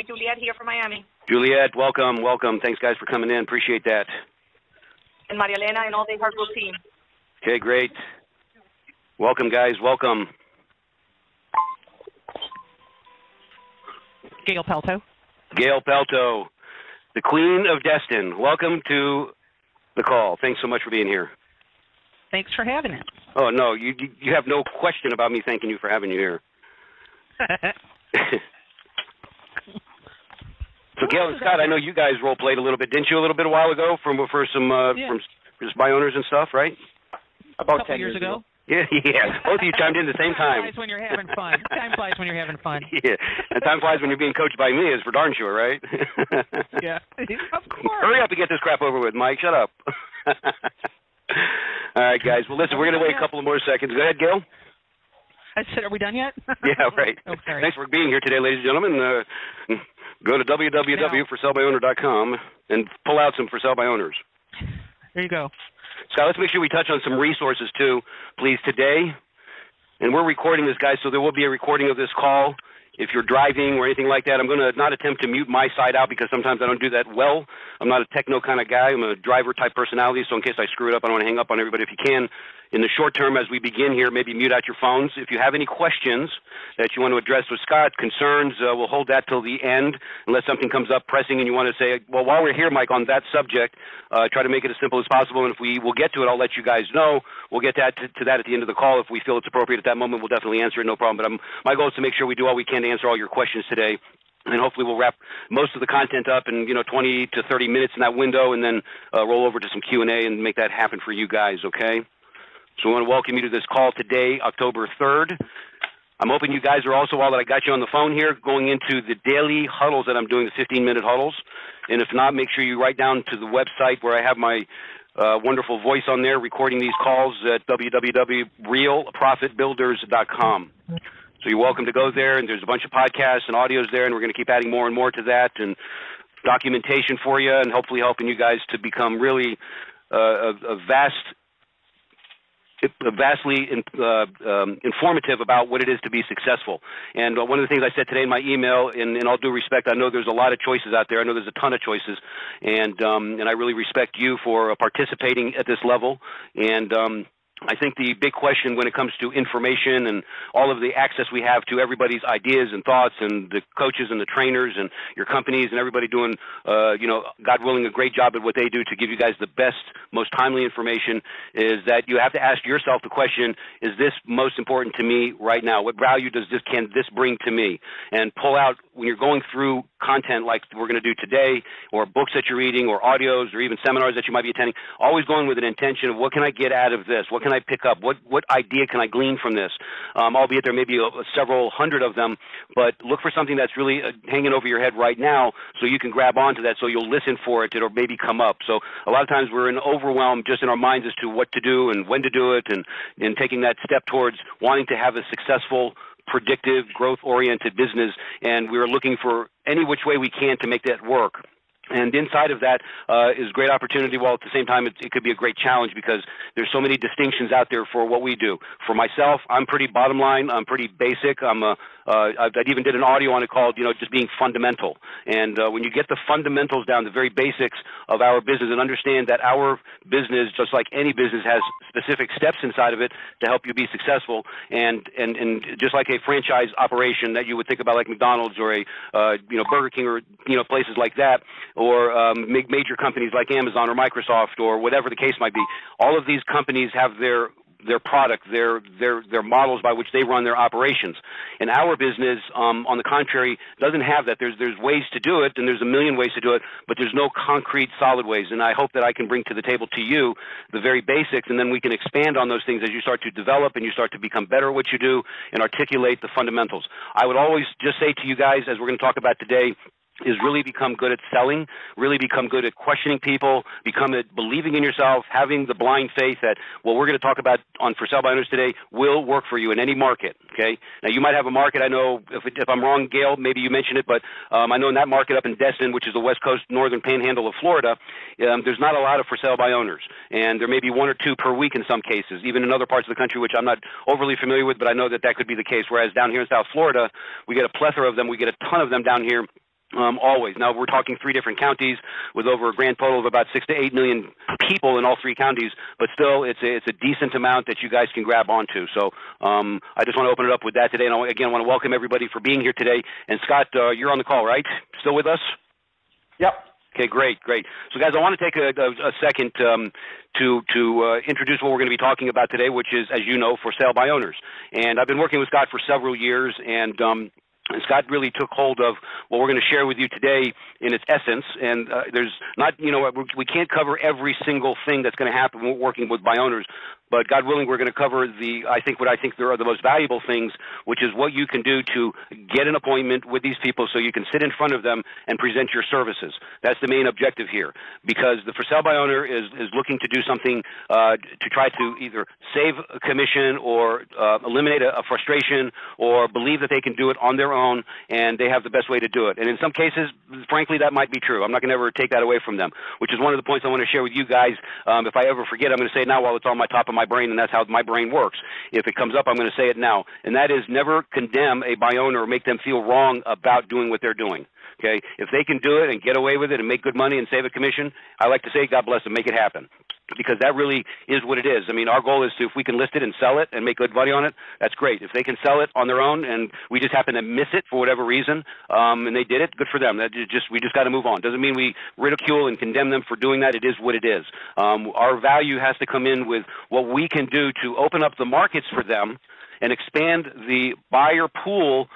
Mike. Juliet here from Miami. Juliet, welcome, welcome. Thanks, guys, for coming in. Appreciate that. And Maria Elena and all the Hard Work team. Okay, great. Welcome, guys. Welcome. Gail Pelto. Gail Pelto, the Queen of Destin. Welcome to the call. Thanks so much for being here. Thanks for having it. Oh no, you you, you have no question about me thanking you for having you here. so Gail and Scott, I know you guys role played a little bit, didn't you, a little bit a while ago from for some uh, Yeah. from just by owners and stuff, right? a About couple 10 years ago. Yeah, yeah. Both of you chimed in at the same Time time. flies when you're having fun. Time flies when you're having fun. Yeah, and time flies when you're being coached by me, is for darn sure, right? Yeah, of course. Hurry up and get this crap over with, Mike. Shut up. All right, guys. Well, listen, we're going to wait a couple of more seconds. Go ahead, Gil. I said, are we done yet? Yeah, right. Oh, sorry. Thanks for being here today, ladies and gentlemen. Uh, go to www.forsalebyowner.com and pull out some for sale by owners. There you go. Scott, let's make sure we touch on some resources too, please, today. And we're recording this, guys, so there will be a recording of this call. If you're driving or anything like that, I'm going to not attempt to mute my side out because sometimes I don't do that well. I'm not a techno kind of guy. I'm a driver type personality, so in case I screw it up, I don't want to hang up on everybody. If you can, in the short term, as we begin here, maybe mute out your phones. If you have any questions that you want to address with Scott, concerns, uh, we'll hold that till the end, unless something comes up pressing and you want to say, well, while we're here, Mike, on that subject, uh, try to make it as simple as possible. And if we will get to it, I'll let you guys know. We'll get that to, to that at the end of the call. If we feel it's appropriate at that moment, we'll definitely answer it, no problem. But I'm, my goal is to make sure we do all we can to answer all your questions today. And hopefully we'll wrap most of the content up in you know 20 to 30 minutes in that window, and then uh, roll over to some Q and A and make that happen for you guys. Okay. So I want to welcome you to this call today, October 3rd. I'm hoping you guys are also, while that I got you on the phone here, going into the daily huddles that I'm doing, the 15-minute huddles. And if not, make sure you write down to the website where I have my uh, wonderful voice on there recording these calls at www.realprofitbuilders.com. So you're welcome to go there, and there's a bunch of podcasts and audios there, and we're going to keep adding more and more to that, and documentation for you, and hopefully helping you guys to become really uh, a, a vast vastly in, uh, um, informative about what it is to be successful. And uh, one of the things I said today in my email, in, in all due respect, I know there's a lot of choices out there. I know there's a ton of choices, and um, and I really respect you for uh, participating at this level. And um, I think the big question when it comes to information and all of the access we have to everybody's ideas and thoughts and the coaches and the trainers and your companies and everybody doing, uh, you know, God willing, a great job at what they do to give you guys the best, most timely information is that you have to ask yourself the question, is this most important to me right now? What value does this, can this bring to me? And pull out, when you're going through content like we're going to do today or books that you're reading or audios or even seminars that you might be attending, always going with an intention of what can I get out of this? What can I pick up? What what idea can I glean from this? Um, albeit there may be a, several hundred of them, but look for something that's really uh, hanging over your head right now, so you can grab onto that, so you'll listen for it. It'll maybe come up. So a lot of times we're in overwhelm just in our minds as to what to do and when to do it, and and taking that step towards wanting to have a successful predictive, growth-oriented business, and we're looking for any which way we can to make that work. And inside of that uh, is great opportunity, while at the same time it, it could be a great challenge because there's so many distinctions out there for what we do. For myself, I'm pretty bottom line. I'm pretty basic. I'm a, uh, I, I even did an audio on it called, you know, just being fundamental. And uh, when you get the fundamentals down, the very basics of our business, and understand that our business, just like any business, has specific steps inside of it to help you be successful. And and and just like a franchise operation that you would think about, like McDonald's or a uh, you know Burger King or you know places like that, or um, major companies like Amazon or Microsoft or whatever the case might be. All of these companies have their their product, their their their models by which they run their operations. And our business, um, on the contrary, doesn't have that. There's there's ways to do it, and there's a million ways to do it, but there's no concrete, solid ways. And I hope that I can bring to the table to you the very basics, and then we can expand on those things as you start to develop and you start to become better at what you do and articulate the fundamentals. I would always just say to you guys, as we're going to talk about today, is really become good at selling, really become good at questioning people, become at believing in yourself, having the blind faith that what we're going to talk about on for sale by owners today will work for you in any market. Okay. Now you might have a market. I know if, if I'm wrong, Gail, maybe you mentioned it, but um, I know in that market up in Destin, which is the west coast northern panhandle of Florida, um, there's not a lot of for sale by owners, and there may be one or two per week in some cases. Even in other parts of the country, which I'm not overly familiar with, but I know that that could be the case. Whereas down here in South Florida, we get a plethora of them. We get a ton of them down here Um, always. Now we're talking three different counties with over a grand total of about six to eight million people in all three counties, but still, it's a, it's a decent amount that you guys can grab onto. So um, I just want to open it up with that today, and I, again want to welcome everybody for being here today. And Scott, uh, you're on the call, right? Still with us? Yep. Okay, great, great. So, guys, I want to take a, a, a second um, to to uh, introduce what we're going to be talking about today, which is, as you know, for sale by owners. And I've been working with Scott for several years, and um, Scott really took hold of what we're going to share with you today in its essence. And uh, there's not, you know, we can't cover every single thing that's going to happen when we're working with by owners. But God willing, we're going to cover the, I think, what I think there are the most valuable things, which is what you can do to get an appointment with these people so you can sit in front of them and present your services. That's the main objective here. Because the for sale by owner is, is looking to do something uh, to try to either save a commission or uh, eliminate a, a frustration or believe that they can do it on their own and they have the best way to do it. And in some cases, frankly, that might be true. I'm not going to ever take that away from them, which is one of the points I want to share with you guys. Um, if I ever forget, I'm going to say now while it's on my top of my brain, and that's how my brain works. If it comes up, I'm going to say it now, and that is never condemn a by owner or make them feel wrong about doing what they're doing. Okay, if they can do it and get away with it and make good money and save a commission, I like to say, God bless them, make it happen because that really is what it is. I mean, our goal is to if we can list it and sell it and make good money on it, that's great. If they can sell it on their own and we just happen to miss it for whatever reason, um, and they did it, good for them. That just we just got to move on. Doesn't mean we ridicule and condemn them for doing that. It is what it is. Um, our value has to come in with what we can do to open up the markets for them and expand the buyer pool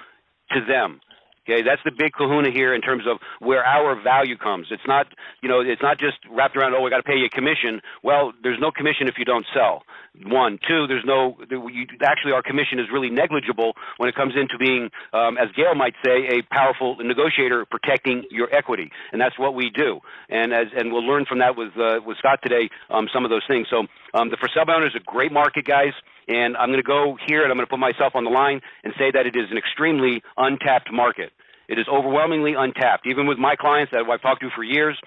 to them. Okay, that's the big kahuna here in terms of where our value comes. It's not, you know, it's not just wrapped around. Oh, we got to pay you a commission. Well, there's no commission if you don't sell. One, two, there's no. You, actually, our commission is really negligible when it comes into being, um, as Gail might say, a powerful negotiator protecting your equity, and that's what we do. And as and we'll learn from that with uh, with Scott today um, some of those things. So um, the for sale by owner is a great market, guys. And I'm going to go here and I'm going to put myself on the line and say that it is an extremely untapped market. It is overwhelmingly untapped. Even with my clients that I've talked to for years,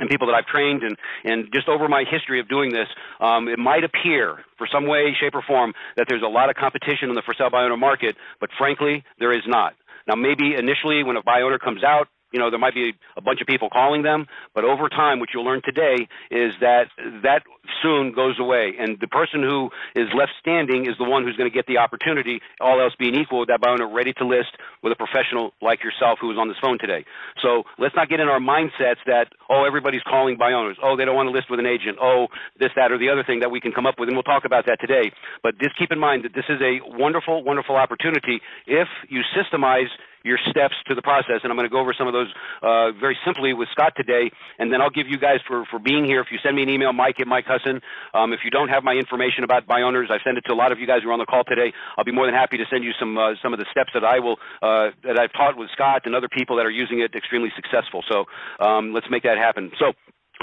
and people that I've trained and, and just over my history of doing this, um, it might appear for some way, shape, or form that there's a lot of competition in the for sale by owner market, but frankly, there is not. Now, maybe initially when a by owner comes out, you know, there might be a bunch of people calling them, but over time, what you'll learn today is that that soon goes away, and the person who is left standing is the one who's going to get the opportunity, all else being equal, that buyer ready to list with a professional like yourself who is on this phone today. So let's not get in our mindsets that, oh, everybody's calling by owners. Oh, they don't want to list with an agent. Oh, this, that, or the other thing that we can come up with, and we'll talk about that today. But just keep in mind that this is a wonderful, wonderful opportunity if you systemize your steps to the process. And I'm going to go over some of those uh, very simply with Scott today. And then I'll give you guys for, for being here. If you send me an email, Mike at Mike Husson. Um, if you don't have my information about by owners, I send it to a lot of you guys who are on the call today. I'll be more than happy to send you some uh, some of the steps that I will uh, that I've taught with Scott and other people that are using it extremely successful. So um, let's make that happen. So.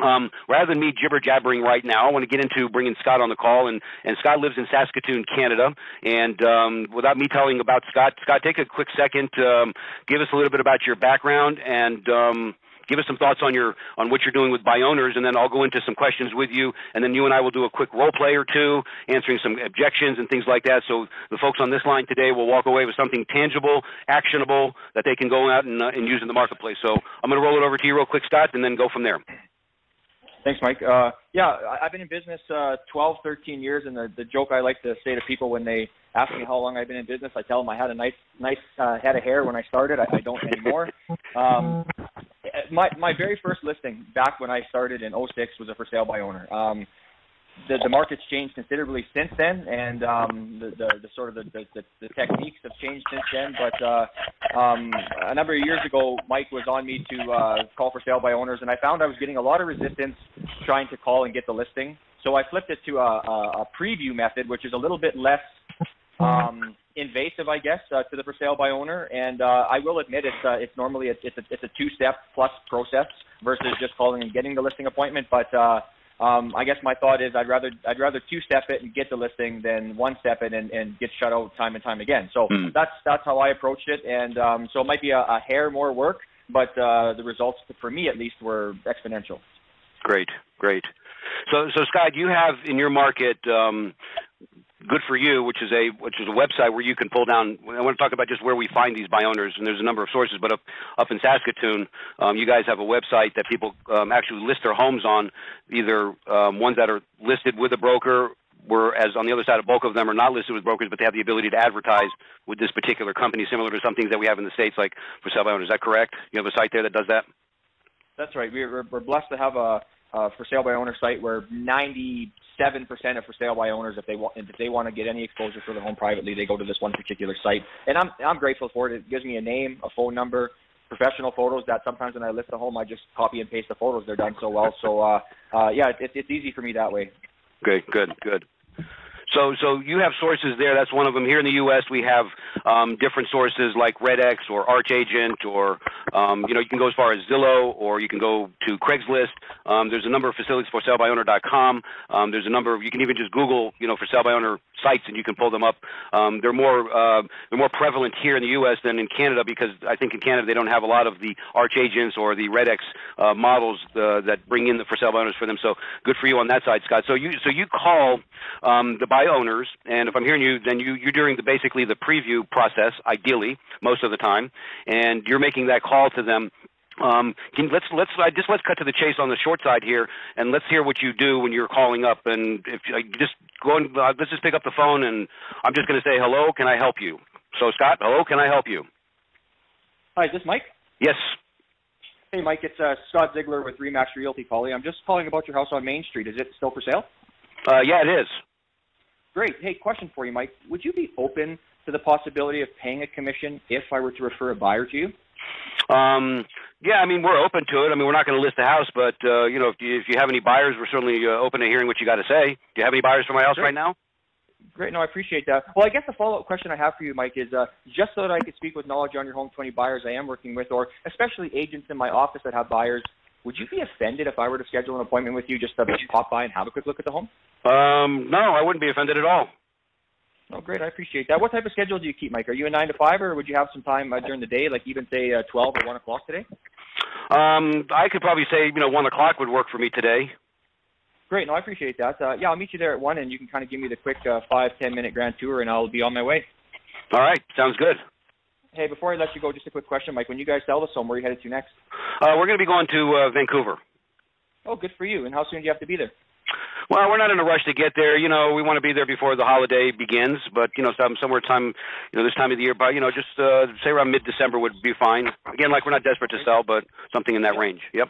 Um, rather than me jibber jabbering right now, I want to get into bringing Scott on the call. And, and Scott lives in Saskatoon, Canada. And um, without me telling about Scott, Scott, take a quick second, um, give us a little bit about your background, and um, give us some thoughts on your on what you're doing with by owners, and then I'll go into some questions with you, and then you and I will do a quick role play or two, answering some objections and things like that. So the folks on this line today will walk away with something tangible, actionable that they can go out and, uh, and use in the marketplace. So I'm going to roll it over to you real quick, Scott, and then go from there. Thanks, Mike. Uh, yeah, I've been in business uh, 12, 13 years, and the, the joke I like to say to people when they ask me how long I've been in business, I tell them I had a nice, nice uh, head of hair when I started. I, I don't anymore. Um, my my very first listing back when I started in 06 was a for sale by owner. Um, the, the market's changed considerably since then, and um, the, the, the sort of the, the, the techniques have changed since then. But uh, um, a number of years ago, Mike was on me to uh, call for sale by owners, and I found I was getting a lot of resistance trying to call and get the listing. So I flipped it to a, a, a preview method, which is a little bit less um, invasive, I guess, uh, to the for sale by owner. And uh, I will admit it's uh, it's normally a, it's a it's a two step plus process versus just calling and getting the listing appointment. But uh, um, I guess my thought is I'd rather I'd rather two step it and get the listing than one step it and, and get shut out time and time again. So mm. that's that's how I approached it, and um, so it might be a, a hair more work, but uh, the results for me at least were exponential. Great, great. So so Scott, you have in your market um, Good for You, which is a which is a website where you can pull down. I want to talk about just where we find these by owners, and there's a number of sources. But up up in Saskatoon, um, you guys have a website that people um, actually list their homes on, either um, ones that are listed with a broker. Whereas on the other side, a bulk of them are not listed with brokers, but they have the ability to advertise with this particular company, similar to some things that we have in the states, like for sale by owners. Is that correct? You have a site there that does that. That's right. We're, we're blessed to have a, a for sale by owner site where 97% of for sale by owners, if they want, if they want to get any exposure for their home privately, they go to this one particular site. And I'm I'm grateful for it. It gives me a name, a phone number, professional photos that sometimes when I list a home, I just copy and paste the photos. They're done so well. So uh, uh, yeah, it, it's easy for me that way. Good, good, good. So, so you have sources there. That's one of them. Here in the U.S., we have um, different sources like RedX or ArchAgent, or um, you know, you can go as far as Zillow, or you can go to Craigslist. Um, there's a number of facilities for sale by salebyowner.com. Um, there's a number. Of, you can even just Google, you know, for sale by owner sites, and you can pull them up. Um, they're more uh, they're more prevalent here in the U.S. than in Canada because I think in Canada they don't have a lot of the ArchAgents or the RedX uh, models uh, that bring in the for sale owners for them. So good for you on that side, Scott. So you so you call um, the by owners, and if I'm hearing you, then you you're doing the basically the preview process, ideally most of the time, and you're making that call to them um, can, let's let's uh, just let's cut to the chase on the short side here, and let's hear what you do when you're calling up. And if uh, just go and uh, let's just pick up the phone, and I'm just going to say hello. Can I help you? So Scott, hello. Can I help you? Hi, is this Mike? Yes. Hey, Mike. It's uh, Scott Ziegler with Remax Realty calling. I'm just calling about your house on Main Street. Is it still for sale? Uh, yeah, it is. Great. Hey, question for you, Mike. Would you be open to the possibility of paying a commission if I were to refer a buyer to you? Um, yeah, I mean we're open to it. I mean we're not going to list the house, but uh, you know if you, if you have any buyers, we're certainly uh, open to hearing what you got to say. Do you have any buyers for my house Great. right now? Great. No, I appreciate that. Well, I guess the follow-up question I have for you, Mike, is uh, just so that I could speak with knowledge on your home 20 buyers I am working with, or especially agents in my office that have buyers. Would you be offended if I were to schedule an appointment with you just to pop by and have a quick look at the home? Um, no, I wouldn't be offended at all. Oh, great. I appreciate that. What type of schedule do you keep, Mike? Are you a nine to five, or would you have some time uh, during the day, like even say uh, twelve or one o'clock today? Um, I could probably say you know one o'clock would work for me today. Great. No, I appreciate that. Uh, yeah, I'll meet you there at one, and you can kind of give me the quick uh, five ten minute grand tour, and I'll be on my way. All right, sounds good. Hey, before I let you go, just a quick question, Mike. When you guys sell this home, where are you headed to next? Uh, we're going to be going to uh, Vancouver. Oh, good for you. And how soon do you have to be there? Well, we're not in a rush to get there. You know, we want to be there before the holiday begins, but you know, some somewhere time, you know, this time of the year, but you know, just uh, say around mid-December would be fine. Again, like we're not desperate to sell, but something in that range. Yep.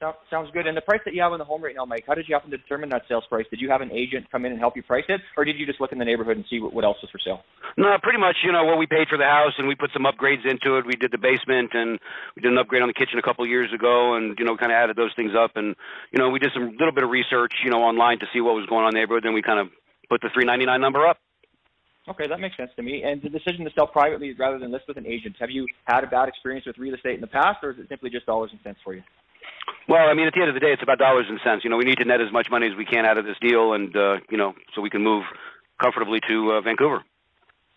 So- Sounds good. And the price that you have on the home right now, Mike, how did you happen to determine that sales price? Did you have an agent come in and help you price it, or did you just look in the neighborhood and see what, what else was for sale? No, pretty much. You know what we paid for the house, and we put some upgrades into it. We did the basement, and we did an upgrade on the kitchen a couple of years ago, and you know, kind of added those things up, and you know, we did some little bit of research, you know, online to see what was going on in the neighborhood. Then we kind of put the 399 number up. Okay, that makes sense to me. And the decision to sell privately rather than list with an agent, have you had a bad experience with real estate in the past, or is it simply just dollars and cents for you? Well, I mean, at the end of the day, it's about dollars and cents. You know, we need to net as much money as we can out of this deal, and uh, you know, so we can move comfortably to uh, Vancouver.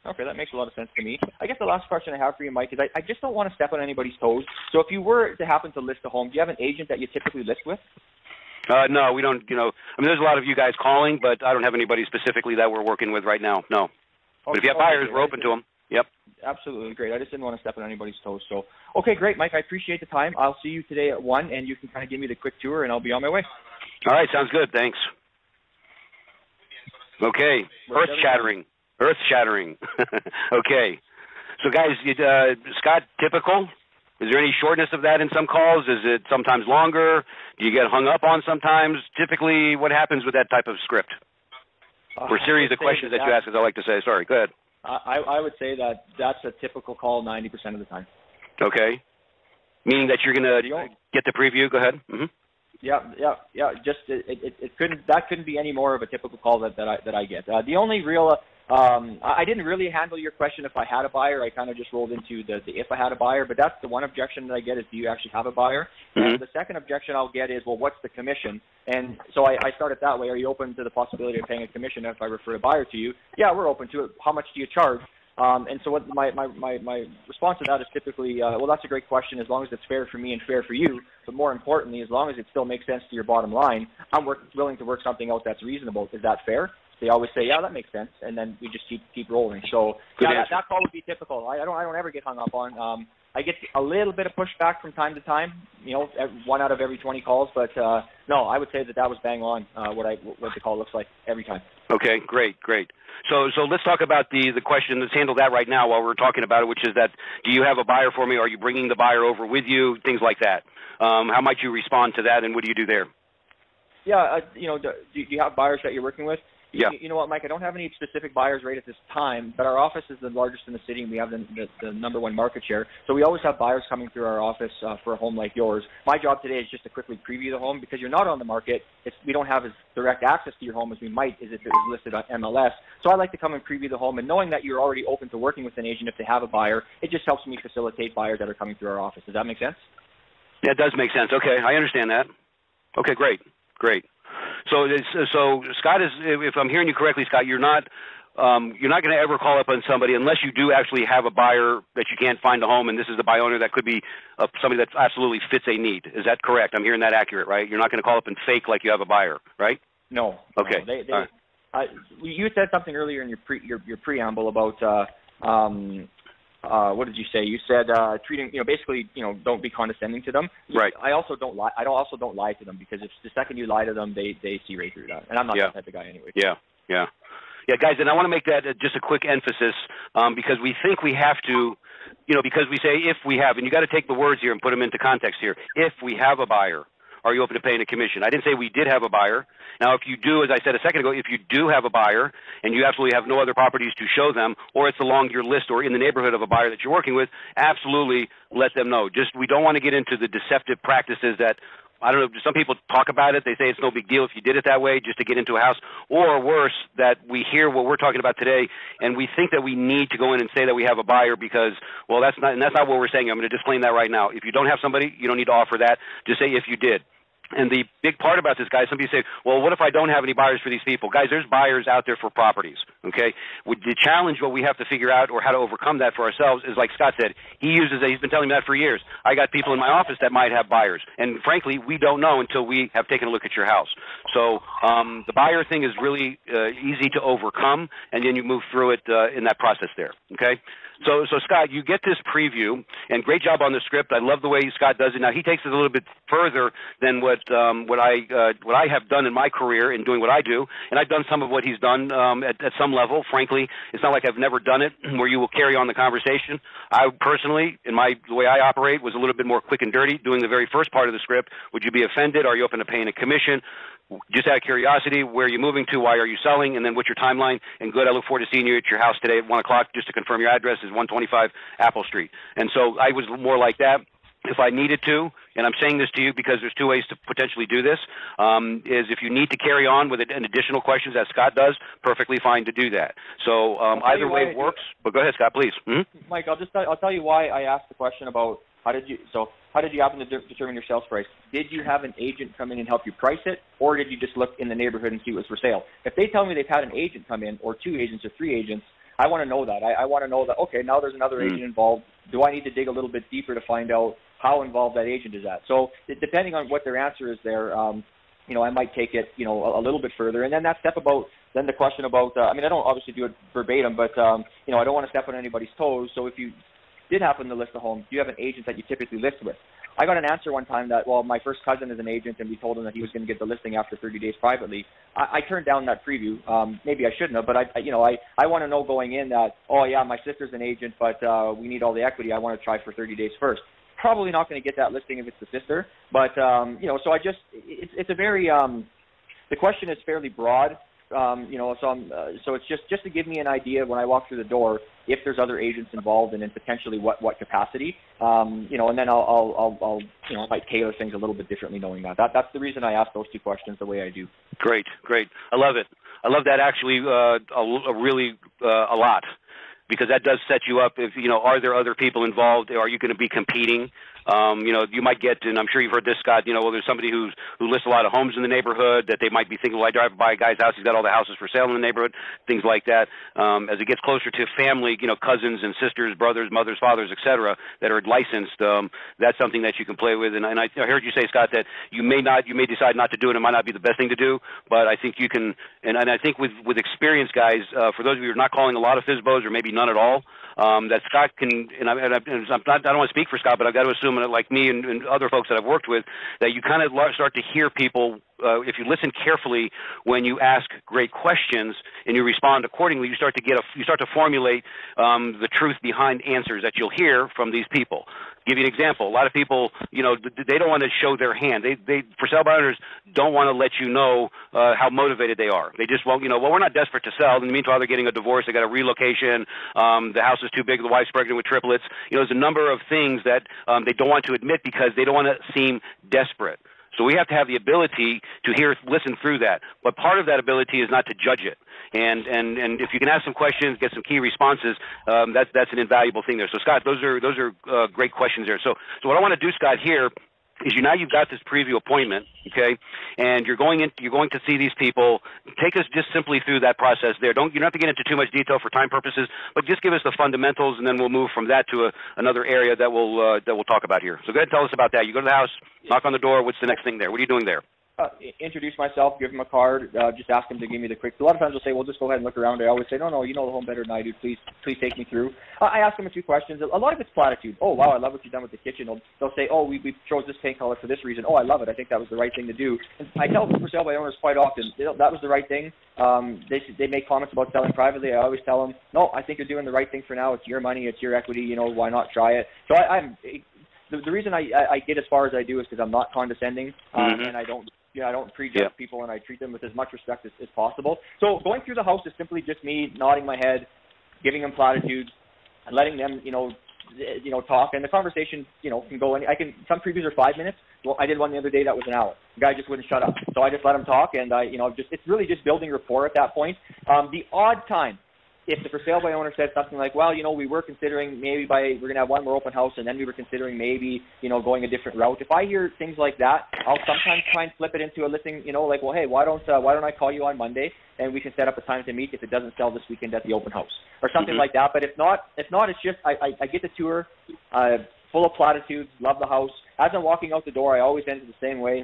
Okay, that makes a lot of sense to me. I guess the last question I have for you, Mike, is I, I just don't want to step on anybody's toes. So if you were to happen to list a home, do you have an agent that you typically list with? Uh, no, we don't. You know, I mean, there's a lot of you guys calling, but I don't have anybody specifically that we're working with right now. No, but if you have Okay, buyers, great. we're open to them. Yep. Absolutely great. I just didn't want to step on anybody's toes. So, okay, great, Mike. I appreciate the time. I'll see you today at one, and you can kind of give me the quick tour, and I'll be on my way. All right, sounds good. Thanks. Okay, earth shattering, earth shattering. okay, so guys, uh, Scott, typical. Is there any shortness of that in some calls? Is it sometimes longer? Do you get hung up on sometimes? Typically, what happens with that type of script or Uh, series of questions that you ask? As I like to say. Sorry. Go ahead. I, I would say that that's a typical call 90% of the time. Okay. Meaning that you're gonna only- get the preview. Go ahead. hmm Yeah, yeah, yeah. Just it, it, it couldn't that couldn't be any more of a typical call that, that I that I get. Uh, the only real um, I didn't really handle your question if I had a buyer. I kind of just rolled into the, the if I had a buyer. But that's the one objection that I get is do you actually have a buyer? Mhm. And the second objection I'll get is well, what's the commission? And so I, I start it that way. Are you open to the possibility of paying a commission if I refer a buyer to you? Yeah, we're open to it. How much do you charge? Um, and so what my, my, my, my response to that is typically, uh, well, that's a great question as long as it's fair for me and fair for you. But more importantly, as long as it still makes sense to your bottom line, I'm work, willing to work something out that's reasonable. Is that fair? They always say, yeah, that makes sense, and then we just keep keep rolling. So Good yeah, that, that call would be typical. I, I don't I don't ever get hung up on. Um, I get a little bit of pushback from time to time, you know, one out of every 20 calls, but uh, no, I would say that that was bang on uh, what I what the call looks like every time. Okay, great, great. So, so let's talk about the the question. Let's handle that right now while we're talking about it, which is that do you have a buyer for me? Are you bringing the buyer over with you? Things like that. Um, how might you respond to that, and what do you do there? Yeah, uh, you know, do, do you have buyers that you're working with? Yeah. You, you know what, Mike? I don't have any specific buyers right at this time, but our office is the largest in the city, and we have the, the, the number one market share. So we always have buyers coming through our office uh, for a home like yours. My job today is just to quickly preview the home because you're not on the market. It's, we don't have as direct access to your home as we might as if it was listed on MLS. So I like to come and preview the home, and knowing that you're already open to working with an agent if they have a buyer, it just helps me facilitate buyers that are coming through our office. Does that make sense? Yeah, it does make sense. Okay, I understand that. Okay, great, great. So, so Scott is, if I'm hearing you correctly, Scott, you're not, um, you're not going to ever call up on somebody unless you do actually have a buyer that you can't find a home, and this is the buyer owner that could be uh, somebody that absolutely fits a need. Is that correct? I'm hearing that accurate, right? You're not going to call up and fake like you have a buyer, right? No. Okay. No. They, they, right. uh, you said something earlier in your pre, your, your preamble about uh, um, uh, what did you say? You said uh, treating, you know, basically, you know, don't be condescending to them. Right. I also don't lie. I don't also don't lie to them because if the second you lie to them, they they see right through that. And I'm not Yeah. that type of guy anyway. Yeah, yeah, yeah, guys. And I want to make that uh, just a quick emphasis um, because we think we have to, you know, because we say if we have, and you got to take the words here and put them into context here. If we have a buyer, are you open to paying a commission? I didn't say we did have a buyer. Now, if you do, as I said a second ago, if you do have a buyer and you absolutely have no other properties to show them, or it's along your list or in the neighborhood of a buyer that you're working with, absolutely let them know. Just we don't want to get into the deceptive practices that I don't know. Some people talk about it. They say it's no big deal if you did it that way, just to get into a house. Or worse, that we hear what we're talking about today, and we think that we need to go in and say that we have a buyer because, well, that's not, and that's not what we're saying. I'm going to disclaim that right now. If you don't have somebody, you don't need to offer that. Just say if you did. And the big part about this, guys, some people say, well, what if I don't have any buyers for these people? Guys, there's buyers out there for properties, okay? The challenge, what we have to figure out or how to overcome that for ourselves is like Scott said, he uses it, he's been telling me that for years. I got people in my office that might have buyers. And frankly, we don't know until we have taken a look at your house. So um, the buyer thing is really uh, easy to overcome, and then you move through it uh, in that process there, okay? So, so Scott, you get this preview, and great job on the script. I love the way Scott does it. Now he takes it a little bit further than what um, what I uh, what I have done in my career in doing what I do, and I've done some of what he's done um, at, at some level. Frankly, it's not like I've never done it, where you will carry on the conversation. I personally, in my the way I operate, was a little bit more quick and dirty, doing the very first part of the script. Would you be offended? Are you open to paying a commission? just out of curiosity, where are you moving to? Why are you selling? And then what's your timeline? And good, I look forward to seeing you at your house today at 1 o'clock just to confirm your address is 125 Apple Street. And so I was more like that. If I needed to, and I'm saying this to you because there's two ways to potentially do this, um, is if you need to carry on with an additional questions as Scott does, perfectly fine to do that. So um, either way works. But go ahead, Scott, please. hmm Mike, I'll just tell, I'll tell you why I asked the question about how did you so how did you happen to de- determine your sales price? Did you have an agent come in and help you price it, or did you just look in the neighborhood and see what was for sale? If they tell me they've had an agent come in, or two agents, or three agents, I want to know that. I, I want to know that. Okay, now there's another Mm. agent involved. Do I need to dig a little bit deeper to find out how involved that agent is at? So depending on what their answer is, there, um, you know, I might take it, you know, a, a little bit further. And then that step about then the question about, uh, I mean, I don't obviously do it verbatim, but um, you know, I don't want to step on anybody's toes. So if you did happen to list a home, do you have an agent that you typically list with? I got an answer one time that, well, my first cousin is an agent, and we told him that he was going to get the listing after 30 days privately. I, I turned down that preview. Um, maybe I shouldn't have, but I, I you know, I, I want to know going in that, oh yeah, my sister's an agent, but uh, we need all the equity. I want to try for 30 days first. Probably not going to get that listing if it's the sister, but um, you know, so I just, it's, it's a very, um, the question is fairly broad. Um, you know, so I'm, uh, so it's just just to give me an idea when I walk through the door if there's other agents involved and in potentially what what capacity. Um, you know, and then I'll, I'll I'll I'll you know I might tailor things a little bit differently knowing that. That that's the reason I asked those two questions the way I do. Great, great. I love it. I love that actually uh, a, a really uh, a lot because that does set you up. If you know, are there other people involved? Are you going to be competing? Um, you know, you might get, and I'm sure you've heard this, Scott. You know, well, there's somebody who's who lists a lot of homes in the neighborhood that they might be thinking, well, I drive by a guy's house, he's got all the houses for sale in the neighborhood, things like that. Um, as it gets closer to family, you know, cousins and sisters, brothers, mothers, fathers, etc., that are licensed, um, that's something that you can play with. And, and I, I heard you say, Scott, that you may not, you may decide not to do it. It might not be the best thing to do, but I think you can. And, and I think with with experience, guys, uh, for those of you who are not calling a lot of FSBOs or maybe none at all, um, that Scott can, and, I, and, I, and I'm not, I don't want to speak for Scott, but I've got to assume that, like me and, and other folks that I've worked with, that you kind of start to hear people uh, if you listen carefully when you ask great questions and you respond accordingly, you start to get a, you start to formulate um, the truth behind answers that you'll hear from these people. Give you an example. A lot of people, you know, they don't want to show their hand. They, they, for sale by owners, don't want to let you know uh, how motivated they are. They just won't, you know, well, we're not desperate to sell. In the meantime, they're getting a divorce. They got a relocation. Um, the house is too big. The wife's pregnant with triplets. You know, there's a number of things that um, they don't want to admit because they don't want to seem desperate. So we have to have the ability to hear, listen through that. But part of that ability is not to judge it. And and and if you can ask some questions, get some key responses, um, that's that's an invaluable thing there. So Scott, those are those are uh, great questions there. So so what I want to do, Scott, here is you now you've got this preview appointment, okay, and you're going in, you're going to see these people. Take us just simply through that process there. Don't you don't have to get into too much detail for time purposes, but just give us the fundamentals, and then we'll move from that to a, another area that we'll uh, that we'll talk about here. So go ahead and tell us about that. You go to the house, knock on the door. What's the next thing there? What are you doing there? Uh, introduce myself, give them a card, uh, just ask them to give me the quick. A lot of times they'll say, "Well, just go ahead and look around." I always say, "No, no, you know the home better than I do. Please, please take me through." Uh, I ask them a few questions. A lot of it's platitude. Oh, wow, I love what you've done with the kitchen. They'll, they'll say, "Oh, we we chose this paint color for this reason." Oh, I love it. I think that was the right thing to do. And I tell them for sale by owners quite often that was the right thing. Um, they they make comments about selling privately. I always tell them, "No, I think you're doing the right thing for now. It's your money. It's your equity. You know, why not try it?" So I, I'm the, the reason I, I, I get as far as I do is because I'm not condescending um, Mhm. and I don't you know, I don't prejudge Yeah. people and I treat them with as much respect as, as possible. So going through the house is simply just me nodding my head, giving them platitudes, and letting them, you know, eh, you know, talk. And the conversation, you know, can go any. I can. Some previews are five minutes. Well, I did one the other day that was an hour. The guy just wouldn't shut up. So I just let him talk, and I, you know, just it's really just building rapport at that point. Um, the odd time if the for sale by owner said something like, well, you know, we were considering maybe by we're gonna have one more open house, and then we were considering maybe you know going a different route. If I hear things like that, I'll sometimes try and flip it into a listing. You know, like, well, hey, why don't uh, why don't I call you on Monday and we can set up a time to meet if it doesn't sell this weekend at the open house or something Mhm. like that. But if not, if not, it's just I I, I get the tour, uh, full of platitudes, love the house. As I'm walking out the door, I always end it the same way.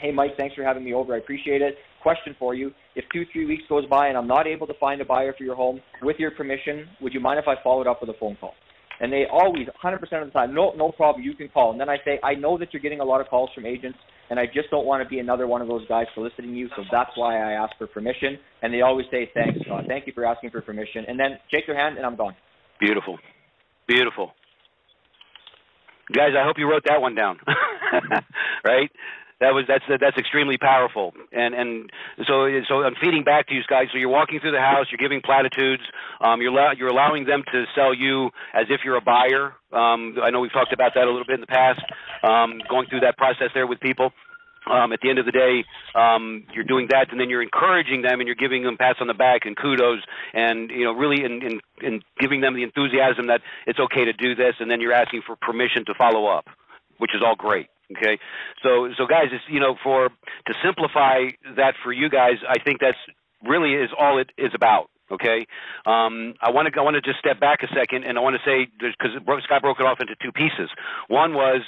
Hey, Mike, thanks for having me over. I appreciate it. Question for you. If two, three weeks goes by and I'm not able to find a buyer for your home, with your permission, would you mind if I followed up with a phone call? And they always, 100% of the time, no, no problem, you can call. And then I say, I know that you're getting a lot of calls from agents, and I just don't want to be another one of those guys soliciting you, so that's why I ask for permission. And they always say, thanks, Scott. Thank you for asking for permission. And then shake their hand, and I'm gone. Beautiful, beautiful. Guys, I hope you wrote that one down. right? That was that's that's extremely powerful, and and so so I'm feeding back to you guys. So you're walking through the house, you're giving platitudes, um, you're you're allowing them to sell you as if you're a buyer. Um, I know we've talked about that a little bit in the past, um, going through that process there with people. Um, at the end of the day, um, you're doing that, and then you're encouraging them, and you're giving them pats on the back and kudos, and you know, really, in, in, in giving them the enthusiasm that it's okay to do this, and then you're asking for permission to follow up, which is all great. Okay, so so guys, it's you know, for to simplify that for you guys, I think that's really is all it is about. Okay, um, I want to I want to just step back a second, and I want to say because Scott broke it off into two pieces. One was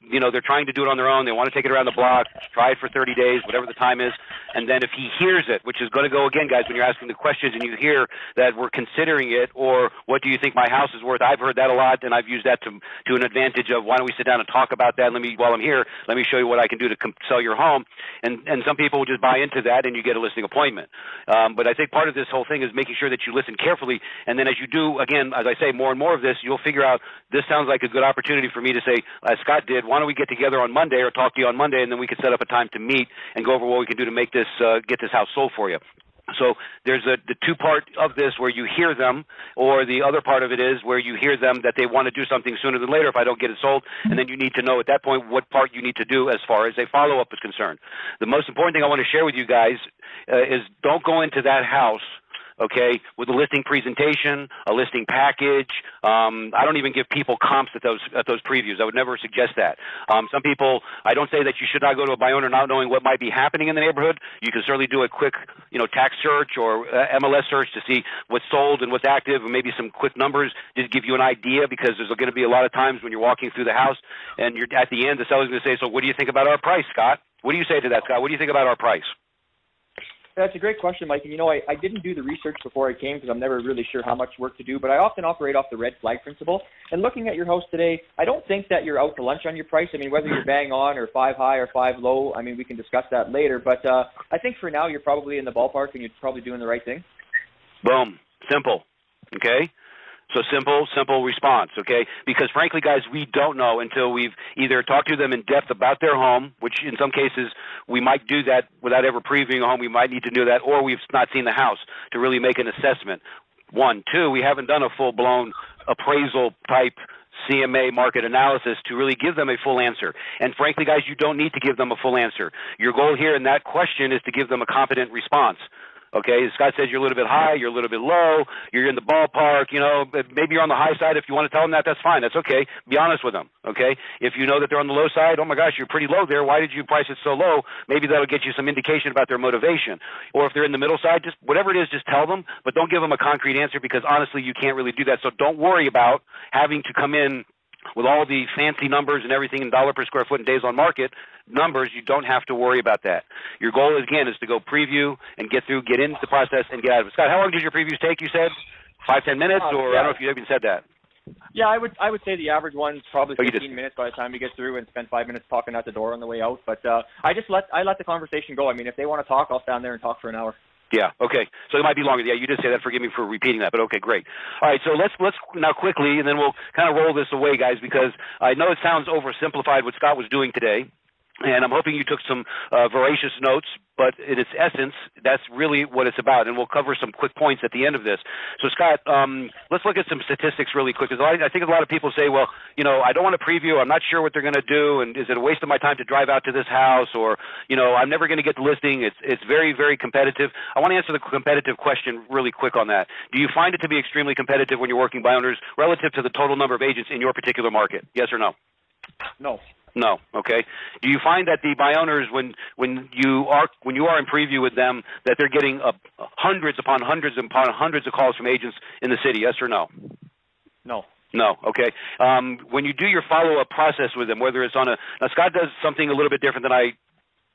you know they're trying to do it on their own. They want to take it around the block, try it for 30 days, whatever the time is, and then if he hears it, which is going to go again, guys, when you're asking the questions and you hear that we're considering it, or what do you think my house is worth? I've heard that a lot, and I've used that to to an advantage of why don't we sit down and talk about that? Let me while I'm here, let me show you what I can do to com- sell your home, and and some people will just buy into that, and you get a listing appointment. Um, but I think part of this whole thing is making sure that you listen carefully, and then as you do, again, as I say, more and more of this, you'll figure out this sounds like a good opportunity for me to say, as Scott did, why don't we get together on Monday or talk to you on Monday, and then we can set up a time to meet and go over what we can do to make this uh, get this house sold for you. So there's a, the two part of this where you hear them, or the other part of it is where you hear them that they want to do something sooner than later if I don't get it sold, and then you need to know at that point what part you need to do as far as a follow up is concerned. The most important thing I want to share with you guys uh, is don't go into that house okay, with a listing presentation, a listing package. Um, I don't even give people comps at those at those previews. I would never suggest that. Um, some people, I don't say that you should not go to a by owner not knowing what might be happening in the neighborhood. You can certainly do a quick, you know, tax search or uh, MLS search to see what's sold and what's active, and maybe some quick numbers to give you an idea. Because there's going to be a lot of times when you're walking through the house and you're at the end, the seller's going to say, "So, what do you think about our price, Scott?" What do you say to that, Scott? What do you think about our price? That's a great question, Mike. And you know, I, I didn't do the research before I came because I'm never really sure how much work to do. But I often operate off the red flag principle. And looking at your house today, I don't think that you're out to lunch on your price. I mean, whether you're bang on or five high or five low, I mean, we can discuss that later. But uh, I think for now, you're probably in the ballpark and you're probably doing the right thing. Boom. Simple. Okay? So simple, simple response, okay? Because frankly, guys, we don't know until we've either talked to them in depth about their home, which in some cases we might do that without ever previewing a home. We might need to do that, or we've not seen the house to really make an assessment. One, two, we haven't done a full-blown appraisal type CMA market analysis to really give them a full answer. And frankly, guys, you don't need to give them a full answer. Your goal here in that question is to give them a competent response. Okay, Scott says you're a little bit high, you're a little bit low, you're in the ballpark, you know, maybe you're on the high side. If you want to tell them that, that's fine. That's okay. Be honest with them. Okay. If you know that they're on the low side, oh my gosh, you're pretty low there. Why did you price it so low? Maybe that'll get you some indication about their motivation. Or if they're in the middle side, just whatever it is, just tell them, but don't give them a concrete answer because honestly, you can't really do that. So don't worry about having to come in with all the fancy numbers and everything in dollar per square foot and days on market numbers, you don't have to worry about that. Your goal again is to go preview and get through, get into the process, and get out of it. Scott, how long did your previews take? You said five, ten minutes, Uh, or I don't know if you even said that. Yeah, I would I would say the average one's probably Oh, 15 just- minutes by the time you get through and spend five minutes talking at the door on the way out. But uh, I just let I let the conversation go. I mean, if they want to talk, I'll stand there and talk for an hour. Yeah. Okay. So it might be longer. Yeah, you did say that. Forgive me for repeating that, but okay, great. All right. So let's let's now quickly, and then we'll kind of roll this away, guys, because I know it sounds oversimplified what Scott was doing today. And I'm hoping you took some uh, voracious notes, but in its essence, that's really what it's about. And we'll cover some quick points at the end of this. So, Scott, um, let's look at some statistics really quick. Because I, think a lot of people say, well, you know, I don't want to preview. I'm not sure what they're going to do. And is it a waste of my time to drive out to this house? Or, you know, I'm never going to get the listing. It's, it's very, very competitive. I want to answer the competitive question really quick on that. Do you find it to be extremely competitive when you're working by owners relative to the total number of agents in your particular market? Yes or no? No. No. Okay. Do you find that the by owners, when when you are when you are in preview with them, that they're getting uh, hundreds upon hundreds upon hundreds of calls from agents in the city? Yes or no? No. No. Okay. Um, when you do your follow up process with them, whether it's on a now Scott does something a little bit different than I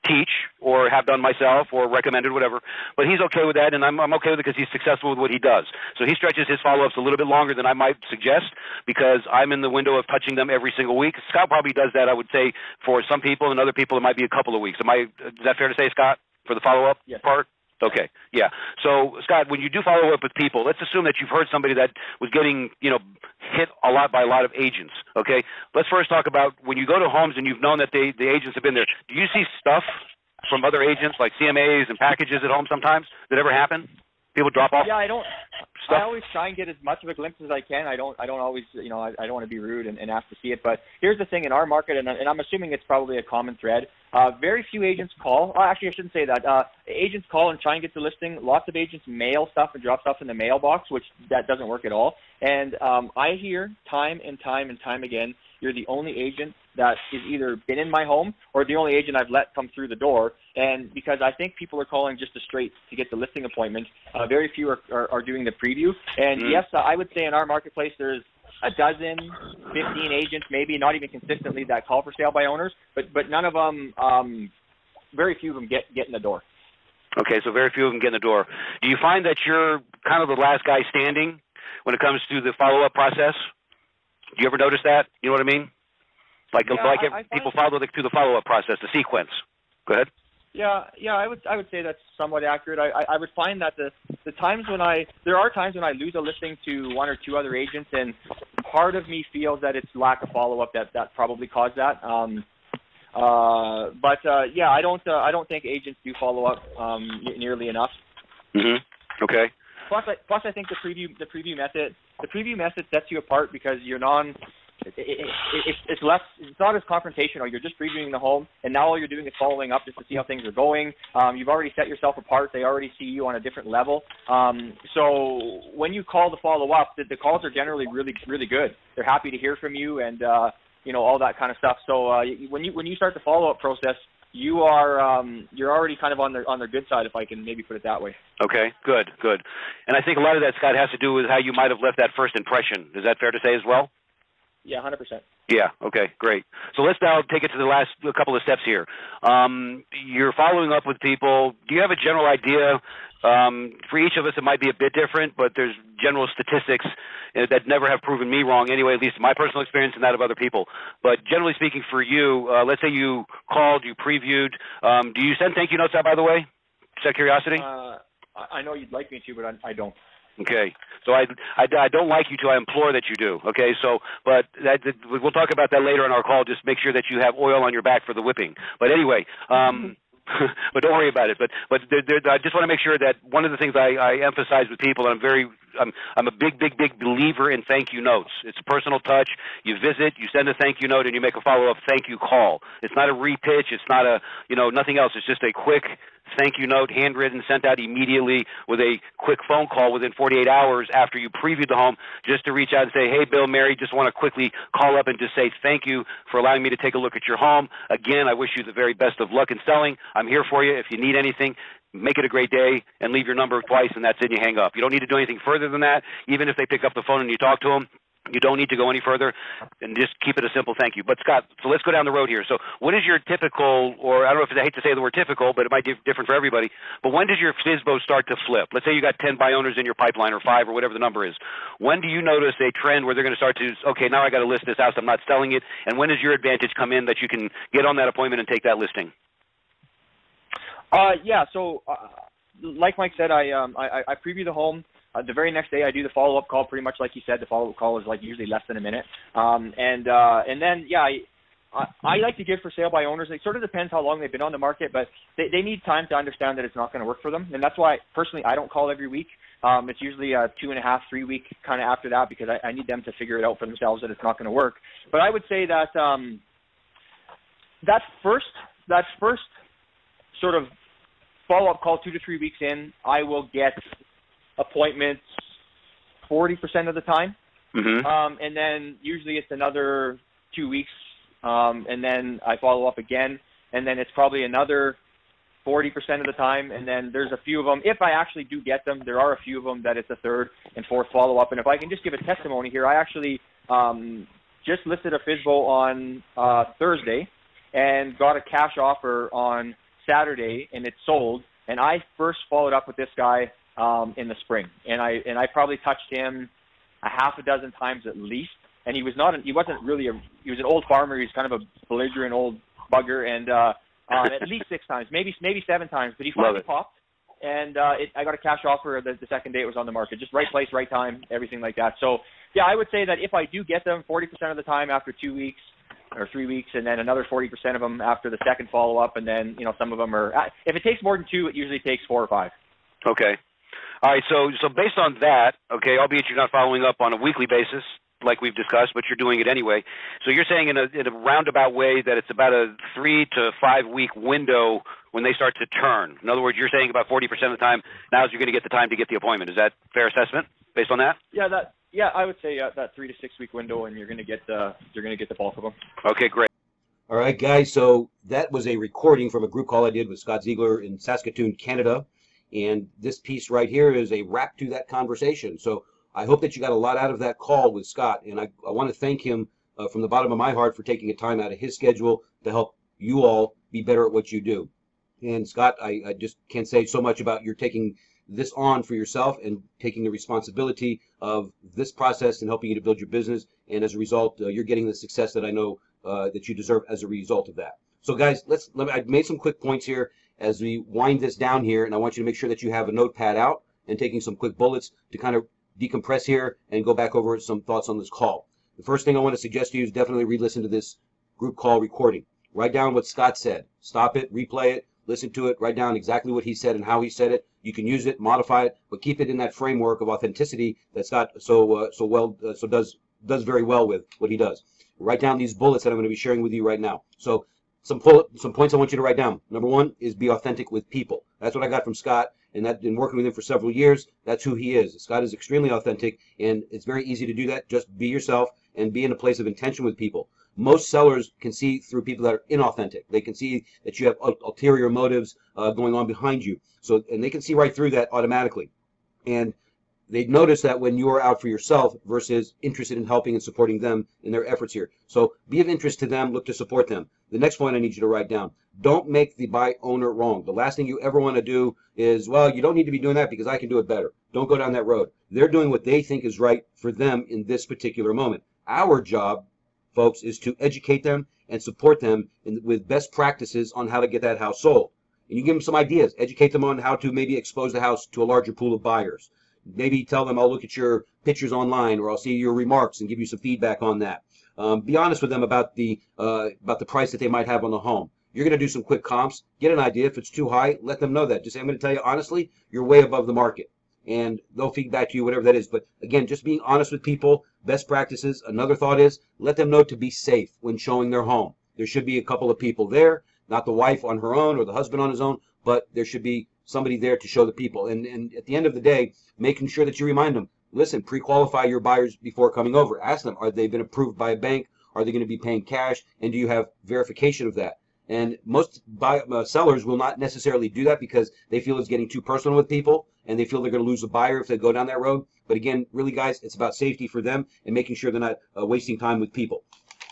teach or have done myself or recommended whatever. But he's okay with that and i'm, I'm okay with it because he's successful with what he does. So he stretches his follow-ups a little bit longer than i might suggest because i'm in the window of touching them every single week. Scott probably does that i would say for some people and other people it might be a couple of weeks. Am i is that fair to say scott for the follow-up Yes. part Okay, yeah. So, Scott, when you do follow up with people, let's assume that you've heard somebody that was getting, you know, hit a lot by a lot of agents. Okay, let's first talk about when you go to homes and you've known that they, the agents have been there. Do you see stuff from other agents like CMAs and packages at home sometimes that ever happen? People drop off Yeah, I don't. stuff. I always try and get as much of a glimpse as I can. I don't. I don't always. You know, I, I don't want to be rude and, and ask to see it. But here's the thing: in our market, and, and I'm assuming it's probably a common thread. Uh, very few agents call. Oh, actually, I shouldn't say that. Uh, agents call and try and get the listing. Lots of agents mail stuff and drop stuff in the mailbox, which that doesn't work at all. And um, I hear time and time and time again, you're the only agent that is either been in my home or the only agent I've let come through the door. And because I think people are calling just to straight to get the listing appointment, uh, very few are, are, are doing the preview. And Mm. yes, I would say in our marketplace there's a dozen, 15 agents, maybe not even consistently that call for sale by owners, but but none of them, um, very few of them get get in the door. Okay, so very few of them get in the door. Do you find that you're kind of the last guy standing when it comes to the follow-up process? Do you ever notice that? You know what I mean? Like Yeah, like I- I people follow the, through the follow-up process, the sequence. Go ahead. Yeah, yeah, I would I would say that's somewhat accurate. I, I I would find that the the times when I there are times when I lose a listing to one or two other agents, and part of me feels that it's lack of follow up that that probably caused that. Um, uh, but uh, yeah, I don't uh, I don't think agents do follow up um, nearly enough. hmm Okay. Plus, I, plus I think the preview the preview method the preview method sets you apart because you're non it, it, it, it's less. It's not as confrontational. You're just previewing the home, and now all you're doing is following up just to see how things are going. Um, you've already set yourself apart. They already see you on a different level. Um, so when you call to follow up, the, the calls are generally really really good. They're happy to hear from you, and uh, you know all that kind of stuff. So uh, when you when you start the follow up process, you are um, you're already kind of on their on their good side, if I can maybe put it that way. Okay, good, good. And I think a lot of that, Scott, has to do with how you might have left that first impression. Is that fair to say as well? Yeah, hundred percent. Yeah. Okay. Great. So let's now take it to the last couple of steps here. Um, you're following up with people. Do you have a general idea? Um, for each of us, it might be a bit different, but there's general statistics uh, that never have proven me wrong. Anyway, at least in my personal experience and that of other people. But generally speaking, for you, uh, let's say you called, you previewed. Um, do you send thank you notes out? By the way, just out of curiosity. Uh, I I know you'd like me to, but I, I don't. Okay, so I, I, I don't like you to. I implore that you do. Okay, so but that, that we'll talk about that later on our call. Just make sure that you have oil on your back for the whipping. But anyway, um, but don't worry about it. But but there, there, I just want to make sure that one of the things I, I emphasize with people, and I'm very I'm I'm a big big big believer in thank you notes. It's personal touch. You visit, you send a thank you note, and you make a follow up thank you call. It's not a repitch. It's not a you know nothing else. It's just a quick thank you note, handwritten, sent out immediately with a quick phone call within 48 hours after you previewed the home, just to reach out and say, hey, Bill, Mary, just want to quickly call up and just say thank you for allowing me to take a look at your home. Again, I wish you the very best of luck in selling. I'm here for you if you need anything make it a great day and leave your number twice and that's it you hang up you don't need to do anything further than that even if they pick up the phone and you talk to them you don't need to go any further and just keep it a simple thank you. But Scott, so let's go down the road here. So what is your typical, or I don't know if I hate to say the word typical, but it might be different for everybody, but when does your FSBO start to flip? Let's say you got 10 by owners in your pipeline or five or whatever the number is. When do you notice a trend where they're going to start to, okay, now I got to list this house, I'm not selling it, and when does your advantage come in that you can get on that appointment and take that listing? Uh, yeah. So, uh, like Mike said, I um, I, I preview the home. Uh, the very next day, I do the follow up call. Pretty much like you said, the follow up call is like usually less than a minute. Um, and uh, and then yeah, I, I, I like to give for sale by owners. It sort of depends how long they've been on the market, but they, they need time to understand that it's not going to work for them. And that's why personally, I don't call every week. Um, it's usually a two and a half, three week kind of after that because I, I need them to figure it out for themselves that it's not going to work. But I would say that um, that first that first sort of follow up call two to three weeks in, I will get appointments 40% of the time. Mm-hmm. Um, and then usually it's another two weeks, um, and then I follow up again, and then it's probably another 40% of the time, and then there's a few of them. If I actually do get them, there are a few of them that it's a third and fourth follow up. And if I can just give a testimony here, I actually um, just listed a FSBO on uh, Thursday and got a cash offer on Saturday, and it sold. And I first followed up with this guy um, in the spring, and I and I probably touched him a half a dozen times at least. And he was not, an, he wasn't really a, he was an old farmer. He's kind of a belligerent old bugger, and uh, um, at least six times, maybe maybe seven times. But he finally popped, and uh, it, I got a cash offer the, the second day it was on the market. Just right place, right time, everything like that. So yeah, I would say that if I do get them 40% of the time after two weeks, or three weeks, and then another 40% of them after the second follow up, and then you know some of them are. If it takes more than two, it usually takes four or five. Okay. All right. So so based on that, okay, albeit you're not following up on a weekly basis like we've discussed, but you're doing it anyway. So you're saying in a in a roundabout way that it's about a three to five week window when they start to turn. In other words, you're saying about 40% of the time now is you're going to get the time to get the appointment. Is that fair assessment based on that? Yeah, that yeah, I would say uh, that three to six week window, and you're going to get the you're going to get the bulk of them. Okay, great. All right, guys. So that was a recording from a group call I did with Scott Ziegler in Saskatoon, Canada, and this piece right here is a wrap to that conversation. So I hope that you got a lot out of that call with Scott, and I, I want to thank him uh, from the bottom of my heart for taking a time out of his schedule to help you all be better at what you do. And Scott, I, I just can't say so much about your taking this on for yourself and taking the responsibility of this process and helping you to build your business. And as a result, uh, you're getting the success that I know uh, that you deserve as a result of that. So, guys, let's. Let me, I've made some quick points here as we wind this down here, and I want you to make sure that you have a notepad out and taking some quick bullets to kind of decompress here and go back over some thoughts on this call. The first thing I want to suggest to you is definitely re-listen to this group call recording. Write down what Scott said. Stop it, replay it, listen to it, write down exactly what he said and how he said it. You can use it, modify it, but keep it in that framework of authenticity that Scott so uh, so well uh, so does does very well with what he does. Write down these bullets that I'm going to be sharing with you right now. So some some points I want you to write down. Number one is be authentic with people. That's what I got from Scott, and that been working with him for several years. That's who he is. Scott is extremely authentic, and it's very easy to do that. Just be yourself and be in a place of intention with people. Most sellers can see through people that are inauthentic. They can see that you have ulterior motives uh, going on behind you. So, and they can see right through that automatically. And they notice that when you're out for yourself versus interested in helping and supporting them in their efforts here. So be of interest to them, look to support them. The next point I need you to write down. Don't make the by owner wrong. The last thing you ever want to do is, well, you don't need to be doing that because I can do it better. Don't go down that road. They're doing what they think is right for them in this particular moment. Our job, folks, is to educate them and support them in, with best practices on how to get that house sold. And you give them some ideas. Educate them on how to maybe expose the house to a larger pool of buyers maybe tell them I'll look at your pictures online or I'll see your remarks and give you some feedback on that. Um, be honest with them about the uh, about the price that they might have on the home. You're going to do some quick comps. Get an idea. If it's too high, let them know that. Just say, I'm going to tell you honestly, you're way above the market. And they'll feedback to you, whatever that is. But again, just being honest with people, best practices. Another thought is let them know to be safe when showing their home. There should be a couple of people there, not the wife on her own or the husband on his own, but there should be somebody there to show the people. And, and at the end of the day, making sure that you remind them, listen, pre-qualify your buyers before coming over. Ask them, are they been approved by a bank? Are they going to be paying cash? And do you have verification of that? And most buy, uh, sellers will not necessarily do that because they feel it's getting too personal with people and they feel they're going to lose a buyer if they go down that road. But again, really, guys, it's about safety for them and making sure they're not uh, wasting time with people.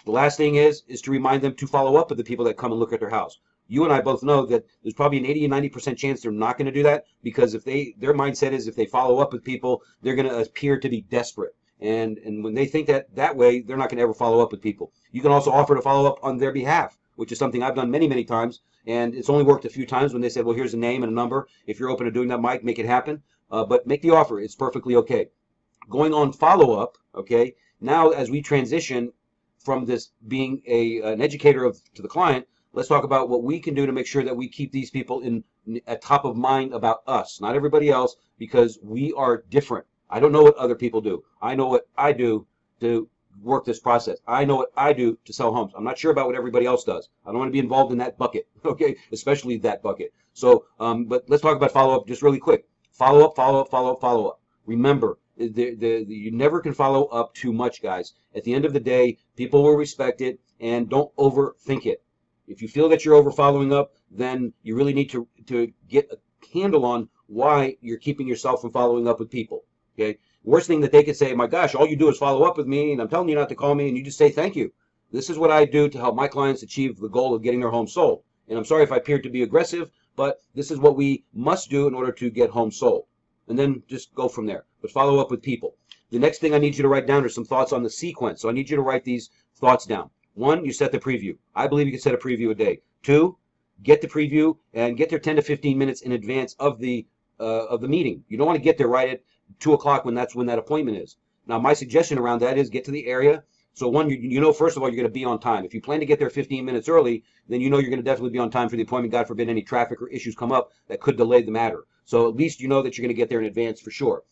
The last thing is is to remind them to follow up with the people that come and look at their house you and I both know that there's probably an 80 and 90 percent chance they're not going to do that because if they their mindset is if they follow up with people, they're going to appear to be desperate. And and when they think that that way, they're not going to ever follow up with people. You can also offer to follow up on their behalf, which is something I've done many many times, and it's only worked a few times when they said, well, here's a name and a number. If you're open to doing that, Mike, make it happen. Uh, but make the offer; it's perfectly okay. Going on follow up, okay. Now as we transition from this being a an educator of to the client let's talk about what we can do to make sure that we keep these people in at top of mind about us, not everybody else, because we are different. I don't know what other people do. I know what I do to work this process. I know what I do to sell homes. I'm not sure about what everybody else does. I don't want to be involved in that bucket, okay? Especially that bucket. So, um, but let's talk about follow up just really quick. Follow up, follow up, follow up, follow up. Remember, the, the, the, you never can follow up too much, guys. At the end of the day, people will respect it, and don't overthink it. If you feel that you're over following up, then you really need to, to get a handle on why you're keeping yourself from following up with people. Okay. Worst thing that they could say, my gosh, all you do is follow up with me and I'm telling you not to call me and you just say thank you. This is what I do to help my clients achieve the goal of getting their home sold. And I'm sorry if I appeared to be aggressive, but this is what we must do in order to get home sold. And then just go from there. But follow up with people. The next thing I need you to write down are some thoughts on the sequence. So I need you to write these thoughts down. One, you set the preview. I believe you can set a preview a day. Two, get the preview and get there 10 to 15 minutes in advance of the uh, of the meeting. You don't want to get there right at two o'clock when that's when that appointment is. Now, my suggestion around that is get to the area. So one, you, you know, first of all, you're going to be on time. If you plan to get there 15 minutes early, then you know you're going to definitely be on time for the appointment. God forbid any traffic or issues come up that could delay the matter. So at least you know that you're going to get there in advance for sure.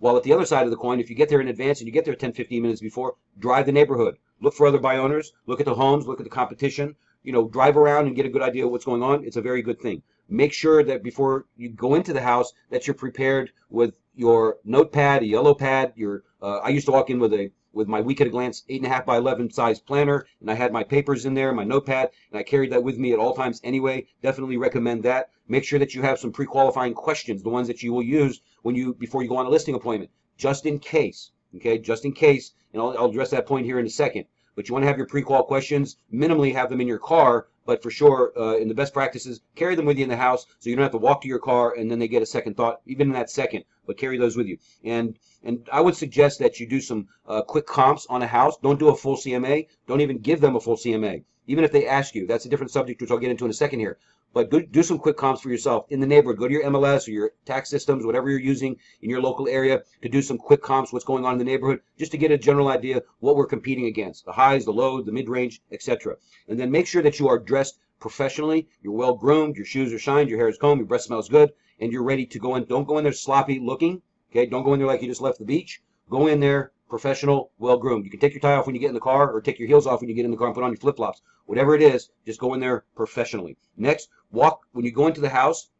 While at the other side of the coin, if you get there in advance and you get there 10, 15 minutes before, drive the neighborhood. Look for other by owners. Look at the homes. Look at the competition. You know, drive around and get a good idea of what's going on. It's a very good thing. Make sure that before you go into the house that you're prepared with your notepad, a yellow pad. Your uh, I used to walk in with a with my week at a glance eight and a half by eleven size planner, and I had my papers in there, my notepad, and I carried that with me at all times anyway. Definitely recommend that. Make sure that you have some pre-qualifying questions, the ones that you will use when you before you go on a listing appointment, just in case. Okay, just in case, and I'll, I'll address that point here in a second. But you want to have your pre-qual questions, minimally have them in your car, but for sure, uh, in the best practices, carry them with you in the house so you don't have to walk to your car and then they get a second thought, even in that second. But carry those with you. And and I would suggest that you do some uh, quick comps on a house. Don't do a full CMA. Don't even give them a full CMA. Even if they ask you, that's a different subject, which I'll get into in a second here. But do, do some quick comps for yourself in the neighborhood. Go to your MLS or your tax systems, whatever you're using in your local area, to do some quick comps, what's going on in the neighborhood, just to get a general idea what we're competing against, the highs, the lows, the mid-range, etc. And then make sure that you are dressed professionally, you're well groomed, your shoes are shined, your hair is combed, your breath smells good, and you're ready to go in. Don't go in there sloppy looking. Okay, don't go in there like you just left the beach. Go in there professional, well groomed. You can take your tie off when you get in the car or take your heels off when you get in the car and put on your flip flops. Whatever it is, just go in there professionally. Next, walk when you go into the house,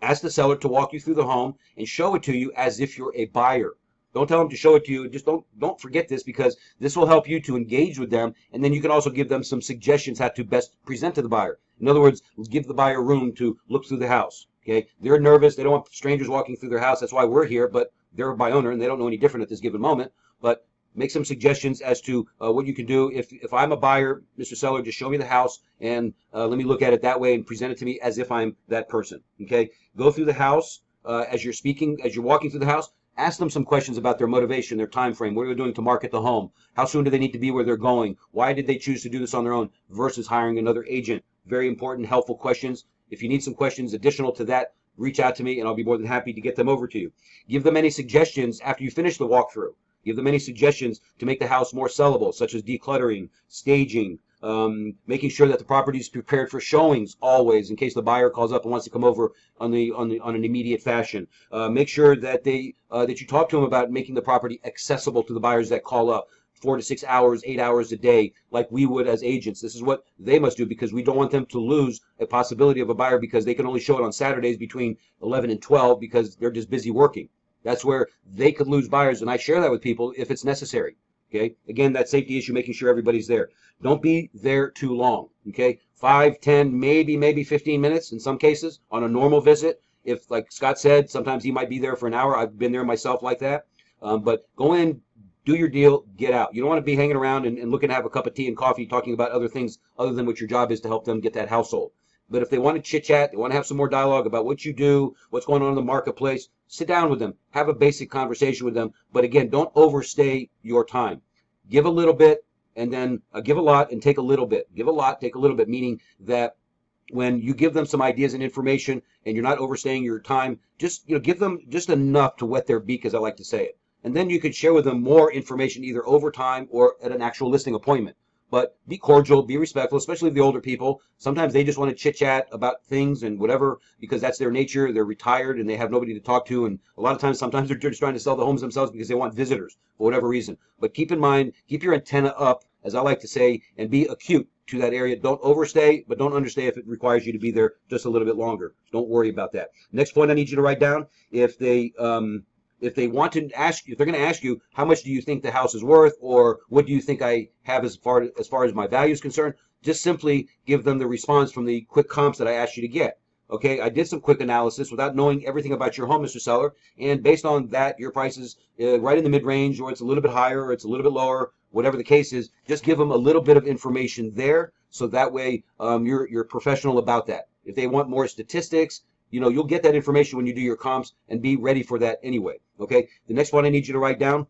ask the seller to walk you through the home and show it to you as if you're a buyer. Don't tell them to show it to you. Just don't don't forget this because this will help you to engage with them, and then you can also give them some suggestions how to best present to the buyer. In other words, give the buyer room to look through the house. Okay, they're nervous. They don't want strangers walking through their house. That's why we're here. But they're a by owner and they don't know any different at this given moment. But make some suggestions as to uh, what you can do. If if I'm a buyer, Mr. Seller, just show me the house and uh, let me look at it that way and present it to me as if I'm that person. Okay, go through the house uh, as you're speaking, as you're walking through the house. Ask them some questions about their motivation, their time frame. What are they doing to market the home? How soon do they need to be where they're going? Why did they choose to do this on their own versus hiring another agent? Very important, helpful questions. If you need some questions additional to that, reach out to me and I'll be more than happy to get them over to you. Give them any suggestions after you finish the walkthrough. Give them any suggestions to make the house more sellable, such as decluttering, staging, um, making sure that the property is prepared for showings always, in case the buyer calls up and wants to come over on the on the on an immediate fashion. Uh, make sure that they uh, that you talk to them about making the property accessible to the buyers that call up four to six hours, eight hours a day, like we would as agents. This is what they must do because we don't want them to lose a possibility of a buyer because they can only show it on Saturdays between 11 and 12 because they're just busy working. That's where they could lose buyers, and I share that with people if it's necessary. Okay. Again, that safety issue, making sure everybody's there. Don't be there too long. Okay. Five, ten, maybe, maybe 15 minutes in some cases on a normal visit. If, like Scott said, sometimes he might be there for an hour. I've been there myself like that. Um, but go in, do your deal, get out. You don't want to be hanging around and, and looking to have a cup of tea and coffee talking about other things other than what your job is to help them get that household. But if they want to chit chat, they want to have some more dialogue about what you do, what's going on in the marketplace, sit down with them, have a basic conversation with them. But again, don't overstay your time. Give a little bit and then uh, give a lot and take a little bit. Give a lot, take a little bit, meaning that when you give them some ideas and information and you're not overstaying your time, just you know, give them just enough to wet their beak, as I like to say it. And then you could share with them more information either over time or at an actual listing appointment but be cordial, be respectful, especially the older people. Sometimes they just want to chit chat about things and whatever because that's their nature. They're retired and they have nobody to talk to. And a lot of times, sometimes they're just trying to sell the homes themselves because they want visitors for whatever reason. But keep in mind, keep your antenna up, as I like to say, and be acute to that area. Don't overstay, but don't understay if it requires you to be there just a little bit longer. Don't worry about that. Next point I need you to write down: if they um, if they want to ask you, if they're going to ask you, how much do you think the house is worth, or what do you think I have as far as far as my value is concerned, just simply give them the response from the quick comps that I asked you to get. Okay, I did some quick analysis without knowing everything about your home, Mr. Seller, and based on that, your price is uh, right in the mid range, or it's a little bit higher, or it's a little bit lower, whatever the case is. Just give them a little bit of information there, so that way um, you're you're professional about that. If they want more statistics, you know, you'll get that information when you do your comps and be ready for that anyway. Okay. The next one I need you to write down.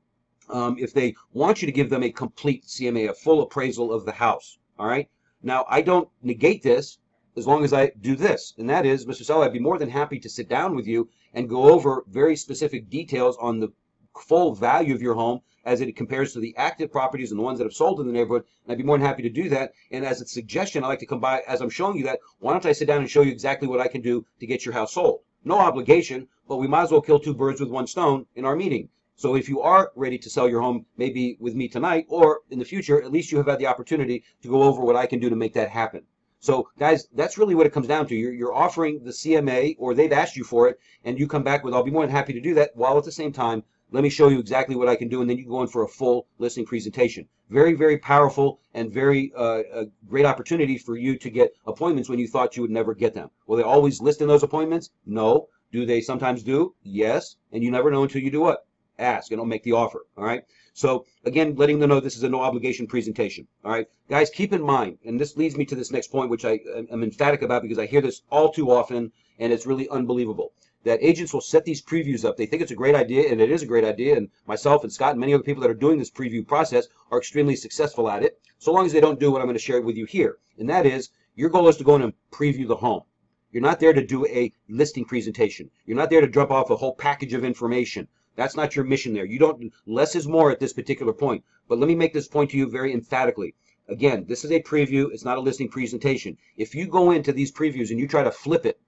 Um, if they want you to give them a complete CMA, a full appraisal of the house. All right. Now I don't negate this as long as I do this, and that is, Mr. Seller, I'd be more than happy to sit down with you and go over very specific details on the full value of your home as it compares to the active properties and the ones that have sold in the neighborhood. And I'd be more than happy to do that. And as a suggestion, I like to come by as I'm showing you that. Why don't I sit down and show you exactly what I can do to get your house sold? No obligation, but we might as well kill two birds with one stone in our meeting. So if you are ready to sell your home, maybe with me tonight or in the future, at least you have had the opportunity to go over what I can do to make that happen. So guys, that's really what it comes down to. You're, you're offering the CMA or they've asked you for it and you come back with, I'll be more than happy to do that while at the same time let me show you exactly what I can do, and then you can go in for a full listing presentation. Very, very powerful and very uh, a great opportunity for you to get appointments when you thought you would never get them. Will they always list in those appointments? No. Do they sometimes do? Yes. And you never know until you do what? Ask, and I'll make the offer. All right. So again, letting them know this is a no obligation presentation. All right, guys, keep in mind, and this leads me to this next point, which I am emphatic about because I hear this all too often, and it's really unbelievable that agents will set these previews up. They think it's a great idea, and it is a great idea. And myself and Scott and many other people that are doing this preview process are extremely successful at it, so long as they don't do what I'm going to share with you here. And that is, your goal is to go in and preview the home. You're not there to do a listing presentation. You're not there to drop off a whole package of information. That's not your mission there. You don't, less is more at this particular point. But let me make this point to you very emphatically. Again, this is a preview. It's not a listing presentation. If you go into these previews and you try to flip it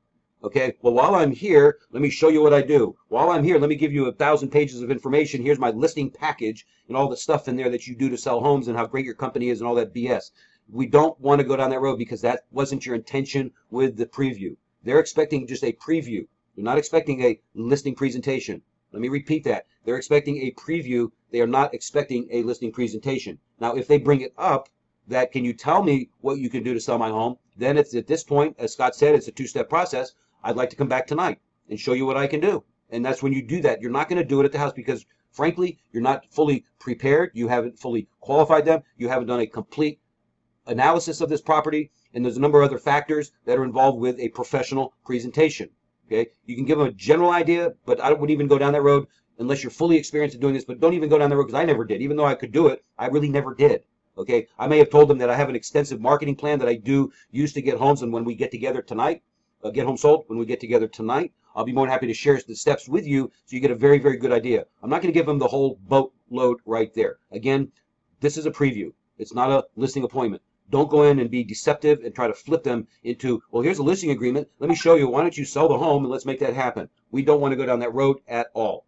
Okay. Well, while I'm here, let me show you what I do. While I'm here, let me give you a thousand pages of information. Here's my listing package and all the stuff in there that you do to sell homes and how great your company is and all that BS. We don't want to go down that road because that wasn't your intention with the preview. They're expecting just a preview. They're not expecting a listing presentation. Let me repeat that. They're expecting a preview. They are not expecting a listing presentation. Now, if they bring it up, that can you tell me what you can do to sell my home? Then it's at this point, as Scott said, it's a two-step process. I'd like to come back tonight and show you what I can do. And that's when you do that. You're not going to do it at the house because, frankly, you're not fully prepared. You haven't fully qualified them. You haven't done a complete analysis of this property. And there's a number of other factors that are involved with a professional presentation. Okay, you can give them a general idea, but I wouldn't even go down that road unless you're fully experienced in doing this. But don't even go down that road because I never did. Even though I could do it, I really never did. Okay, I may have told them that I have an extensive marketing plan that I do use to get homes, and when we get together tonight, uh, get home sold. When we get together tonight, I'll be more than happy to share the steps with you so you get a very, very good idea. I'm not going to give them the whole boatload right there. Again, this is a preview. It's not a listing appointment. Don't go in and be deceptive and try to flip them into, well, here's a listing agreement. Let me show you. Why don't you sell the home and let's make that happen? We don't want to go down that road at all.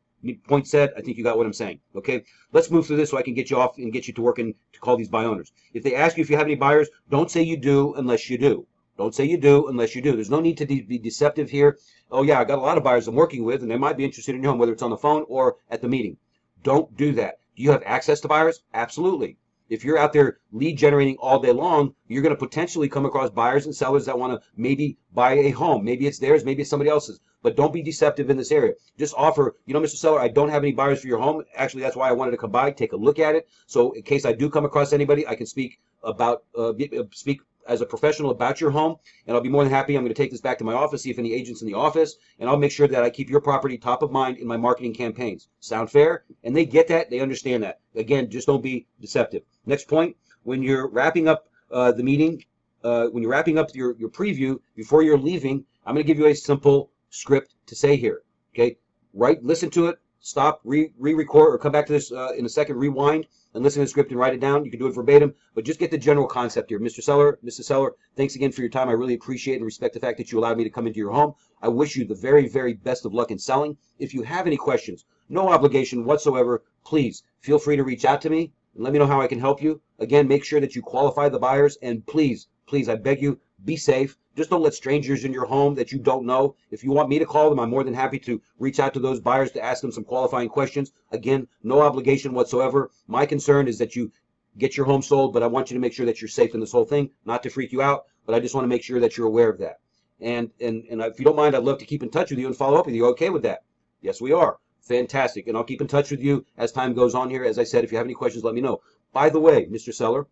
Point said, I think you got what I'm saying. Okay, let's move through this so I can get you off and get you to working to call these by owners. If they ask you if you have any buyers, don't say you do unless you do. Don't say you do unless you do. There's no need to de be deceptive here. Oh yeah, I got a lot of buyers I'm working with, and they might be interested in your home, whether it's on the phone or at the meeting. Don't do that. Do you have access to buyers? Absolutely. If you're out there lead generating all day long, you're going to potentially come across buyers and sellers that want to maybe buy a home. Maybe it's theirs, maybe it's somebody else's. But don't be deceptive in this area. Just offer, you know, Mr. Seller, I don't have any buyers for your home. Actually, that's why I wanted to come by, take a look at it. So in case I do come across anybody, I can speak about, uh, speak as a professional about your home, and I'll be more than happy. I'm going to take this back to my office, see if any agents in the office, and I'll make sure that I keep your property top of mind in my marketing campaigns. Sound fair? And they get that, they understand that. Again, just don't be deceptive. Next point, when you're wrapping up uh, the meeting, uh, when you're wrapping up your, your preview, before you're leaving, I'm going to give you a simple script to say here. Okay? Write, listen to it, stop, re, re-record, or come back to this uh, in a second, rewind, and listen to the script and write it down. You can do it verbatim, but just get the general concept here. Mr. Seller, Mrs. Seller, thanks again for your time. I really appreciate and respect the fact that you allowed me to come into your home. I wish you the very, very best of luck in selling. If you have any questions, no obligation whatsoever, please feel free to reach out to me and let me know how I can help you. Again, make sure that you qualify the buyers and please, please, I beg you, be safe. Just don't let strangers in your home that you don't know. If you want me to call them, I'm more than happy to reach out to those buyers to ask them some qualifying questions. Again, no obligation whatsoever. My concern is that you get your home sold, but I want you to make sure that you're safe in this whole thing. Not to freak you out, but I just want to make sure that you're aware of that. And and and if you don't mind, I'd love to keep in touch with you and follow up with you. Okay with that? Yes, we are. Fantastic. And I'll keep in touch with you as time goes on here. As I said, if you have any questions, let me know. By the way, Mr. Seller,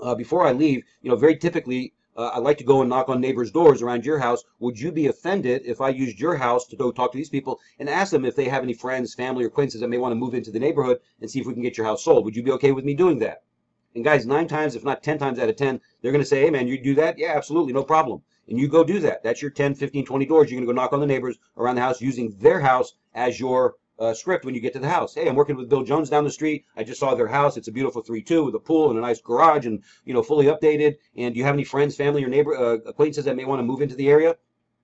uh, before I leave, you know, very typically uh, I like to go and knock on neighbors' doors around your house. Would you be offended if I used your house to go talk to these people and ask them if they have any friends, family, or acquaintances that may want to move into the neighborhood and see if we can get your house sold? Would you be okay with me doing that? And guys, nine times, if not 10 times out of 10, they're going to say, hey man, you do that? Yeah, absolutely, no problem. And you go do that. That's your 10, 15, 20 doors. You're going to go knock on the neighbors around the house using their house as your uh, script when you get to the house. Hey, I'm working with Bill Jones down the street. I just saw their house. It's a beautiful 3-2 with a pool and a nice garage and, you know, fully updated. And do you have any friends, family, or neighbor uh, acquaintances that may want to move into the area?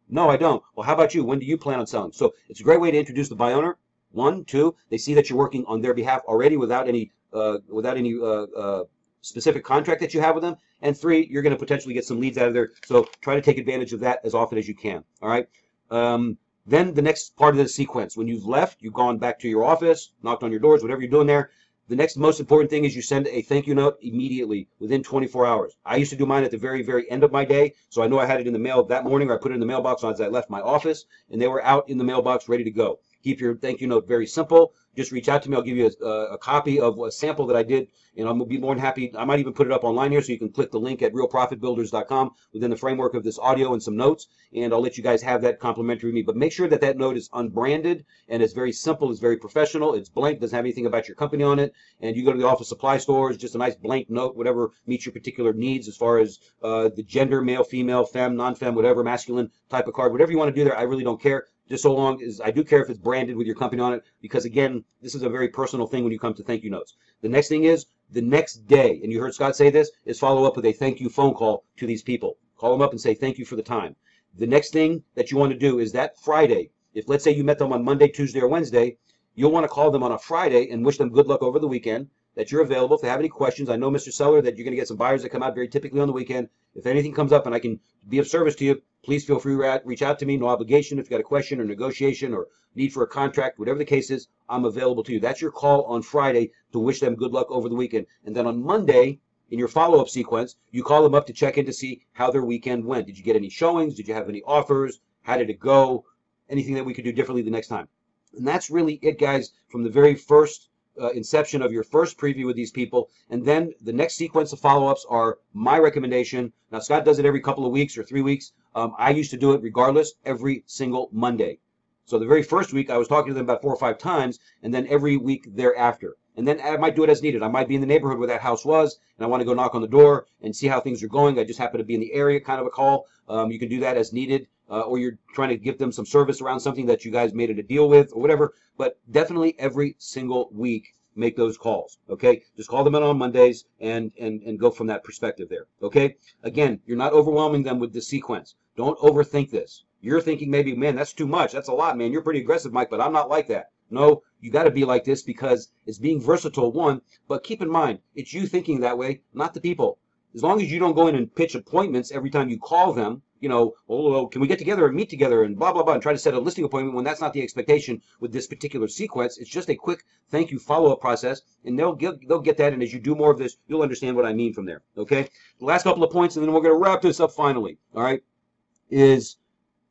No, I don't. Well, how about you? When do you plan on selling? So it's a great way to introduce the by owner. One, two, they see that you're working on their behalf already without any uh, without any uh, uh, specific contract that you have with them. And three, you're going to potentially get some leads out of there. So try to take advantage of that as often as you can. All right. Um, then the next part of the sequence, when you've left, you've gone back to your office, knocked on your doors, whatever you're doing there, the next most important thing is you send a thank you note immediately within 24 hours. I used to do mine at the very, very end of my day, so I know I had it in the mail that morning, or I put it in the mailbox as I left my office, and they were out in the mailbox ready to go. Keep your thank you note very simple. Just reach out to me. I'll give you a, a copy of a sample that I did, and to be more than happy. I might even put it up online here so you can click the link at realprofitbuilders.com within the framework of this audio and some notes, and I'll let you guys have that complimentary me. But make sure that that note is unbranded, and it's very simple, it's very professional, it's blank, doesn't have anything about your company on it, and you go to the office supply stores, just a nice blank note, whatever meets your particular needs as far as uh, the gender, male, female, femme, non-femme, whatever, masculine type of card, whatever you want to do there, I really don't care just so long as I do care if it's branded with your company on it, because again, this is a very personal thing when you come to thank you notes. The next thing is the next day, and you heard Scott say this, is follow up with a thank you phone call to these people. Call them up and say thank you for the time. the next thing that you want to do is that Friday. If let's say you met them on Monday, Tuesday, or Wednesday, you'll want to call them on a Friday and wish them good luck over the weekend. That you're available. If they have any questions, I know, Mr. Seller, that you're going to get some buyers that come out very typically on the weekend. If anything comes up and I can be of service to you, please feel free to reach out to me. No obligation. If you've got a question or negotiation or need for a contract, whatever the case is, I'm available to you. That's your call on Friday to wish them good luck over the weekend. And then on Monday, in your follow-up sequence, you call them up to check in to see how their weekend went. Did you get any showings? Did you have any offers? How did it go? Anything that we could do differently the next time? And that's really it, guys, from the very first uh, inception of your first preview with these people. And then the next sequence of follow-ups are my recommendation. Now, Scott does it every couple of weeks or three weeks. Um, I used to do it regardless every single Monday. So the very first week, I was talking to them about four or five times, and then every week thereafter. And then I might do it as needed. I might be in the neighborhood where that house was, and I want to go knock on the door and see how things are going. I just happen to be in the area, kind of a call. Um, you can do that as needed, uh, or you're trying to give them some service around something that you guys made it a deal with, or whatever. But definitely every single week, make those calls. Okay, just call them in on Mondays and and and go from that perspective there. Okay, again, you're not overwhelming them with the sequence. Don't overthink this. You're thinking maybe, man, that's too much. That's a lot, man. You're pretty aggressive, Mike, but I'm not like that. No, you got to be like this because it's being versatile, one, but keep in mind, it's you thinking that way, not the people. As long as you don't go in and pitch appointments every time you call them, you know, oh, oh, can we get together and meet together and blah, blah, blah, and try to set a listing appointment when that's not the expectation with this particular sequence. It's just a quick thank you follow-up process, and they'll get, they'll get that, and as you do more of this, you'll understand what I mean from there, okay? The last couple of points, and then we're going to wrap this up finally, all right, is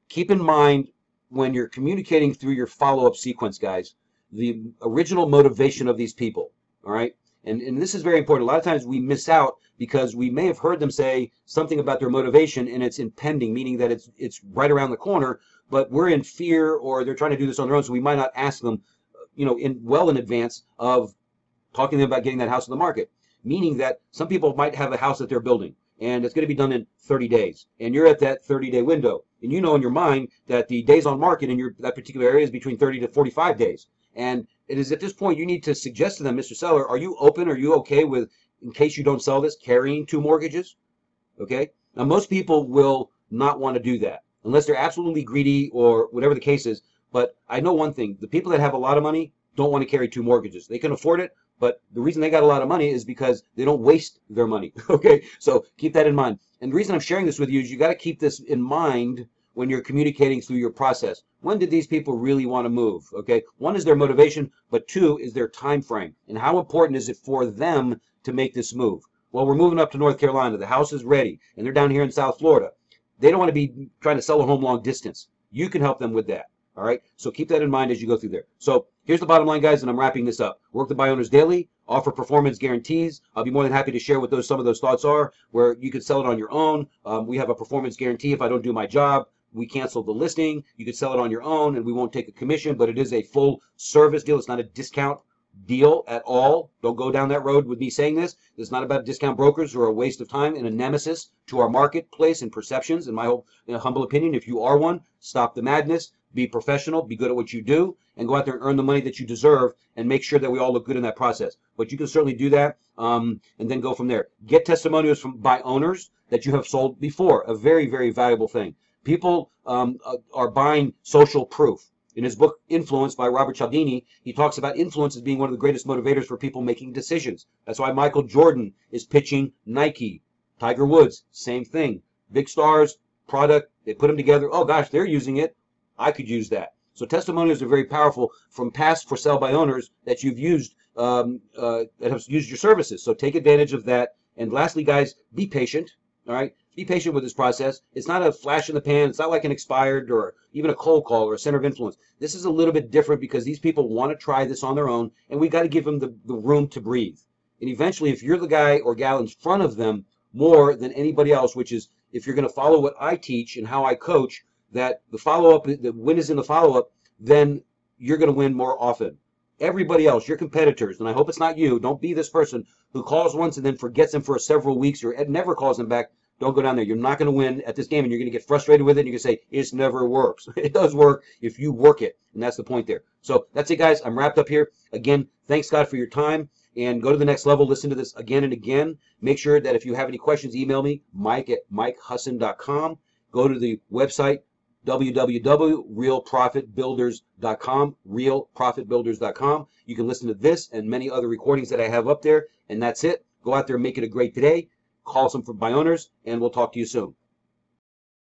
keep in mind when you're communicating through your follow-up sequence, guys, the original motivation of these people, all right? And, and this is very important. A lot of times we miss out because we may have heard them say something about their motivation and it's impending, meaning that it's it's right around the corner, but we're in fear or they're trying to do this on their own, so we might not ask them, you know, in well in advance of talking to them about getting that house on the market. Meaning that some people might have a house that they're building and it's going to be done in 30 days, and you're at that 30 day window, and you know in your mind that the days on market in your that particular area is between 30 to 45 days. And it is at this point you need to suggest to them, Mr. Seller, are you open? Are you okay with, in case you don't sell this, carrying two mortgages? Okay. Now, most people will not want to do that unless they're absolutely greedy or whatever the case is. But I know one thing the people that have a lot of money don't want to carry two mortgages. They can afford it, but the reason they got a lot of money is because they don't waste their money. Okay. So keep that in mind. And the reason I'm sharing this with you is you got to keep this in mind when you're communicating through your process. When did these people really want to move? Okay, one is their motivation, but two is their time frame. And how important is it for them to make this move? Well, we're moving up to North Carolina. The house is ready, and they're down here in South Florida. They don't want to be trying to sell a home long distance. You can help them with that. All right, so keep that in mind as you go through there. So here's the bottom line, guys, and I'm wrapping this up. Work the by owners daily, offer performance guarantees. I'll be more than happy to share what those some of those thoughts are, where you could sell it on your own. Um, we have a performance guarantee if I don't do my job we cancel the listing. You could sell it on your own and we won't take a commission, but it is a full service deal. It's not a discount deal at all. Don't go down that road with me saying this. It's not about discount brokers are a waste of time and a nemesis to our marketplace and perceptions. In my humble opinion, if you are one, stop the madness, be professional, be good at what you do, and go out there and earn the money that you deserve and make sure that we all look good in that process. But you can certainly do that um, and then go from there. Get testimonials from by owners that you have sold before, a very, very valuable thing. People um, uh, are buying social proof. In his book Influence by Robert Cialdini, he talks about influence as being one of the greatest motivators for people making decisions. That's why Michael Jordan is pitching Nike. Tiger Woods, same thing. Big stars, product, they put them together. Oh gosh, they're using it. I could use that. So testimonials are very powerful from past for sale by owners that you've used um, uh, that have used your services. So take advantage of that. And lastly, guys, be patient. All right, be patient with this process. It's not a flash in the pan. It's not like an expired or even a cold call or a center of influence. This is a little bit different because these people want to try this on their own, and we got to give them the, the room to breathe. And eventually, if you're the guy or gal in front of them more than anybody else, which is if you're going to follow what I teach and how I coach, that the follow up, the win is in the follow up, then you're going to win more often. Everybody else, your competitors, and I hope it's not you, don't be this person who calls once and then forgets them for several weeks or never calls them back don't go down there. You're not going to win at this game, and you're going to get frustrated with it. And you can say it never works. it does work if you work it, and that's the point there. So that's it, guys. I'm wrapped up here. Again, thanks Scott for your time, and go to the next level. Listen to this again and again. Make sure that if you have any questions, email me Mike at MikeHusson.com. Go to the website www.realprofitbuilders.com, realprofitbuilders.com. You can listen to this and many other recordings that I have up there. And that's it. Go out there and make it a great day. Call some by owners, and we'll talk to you soon.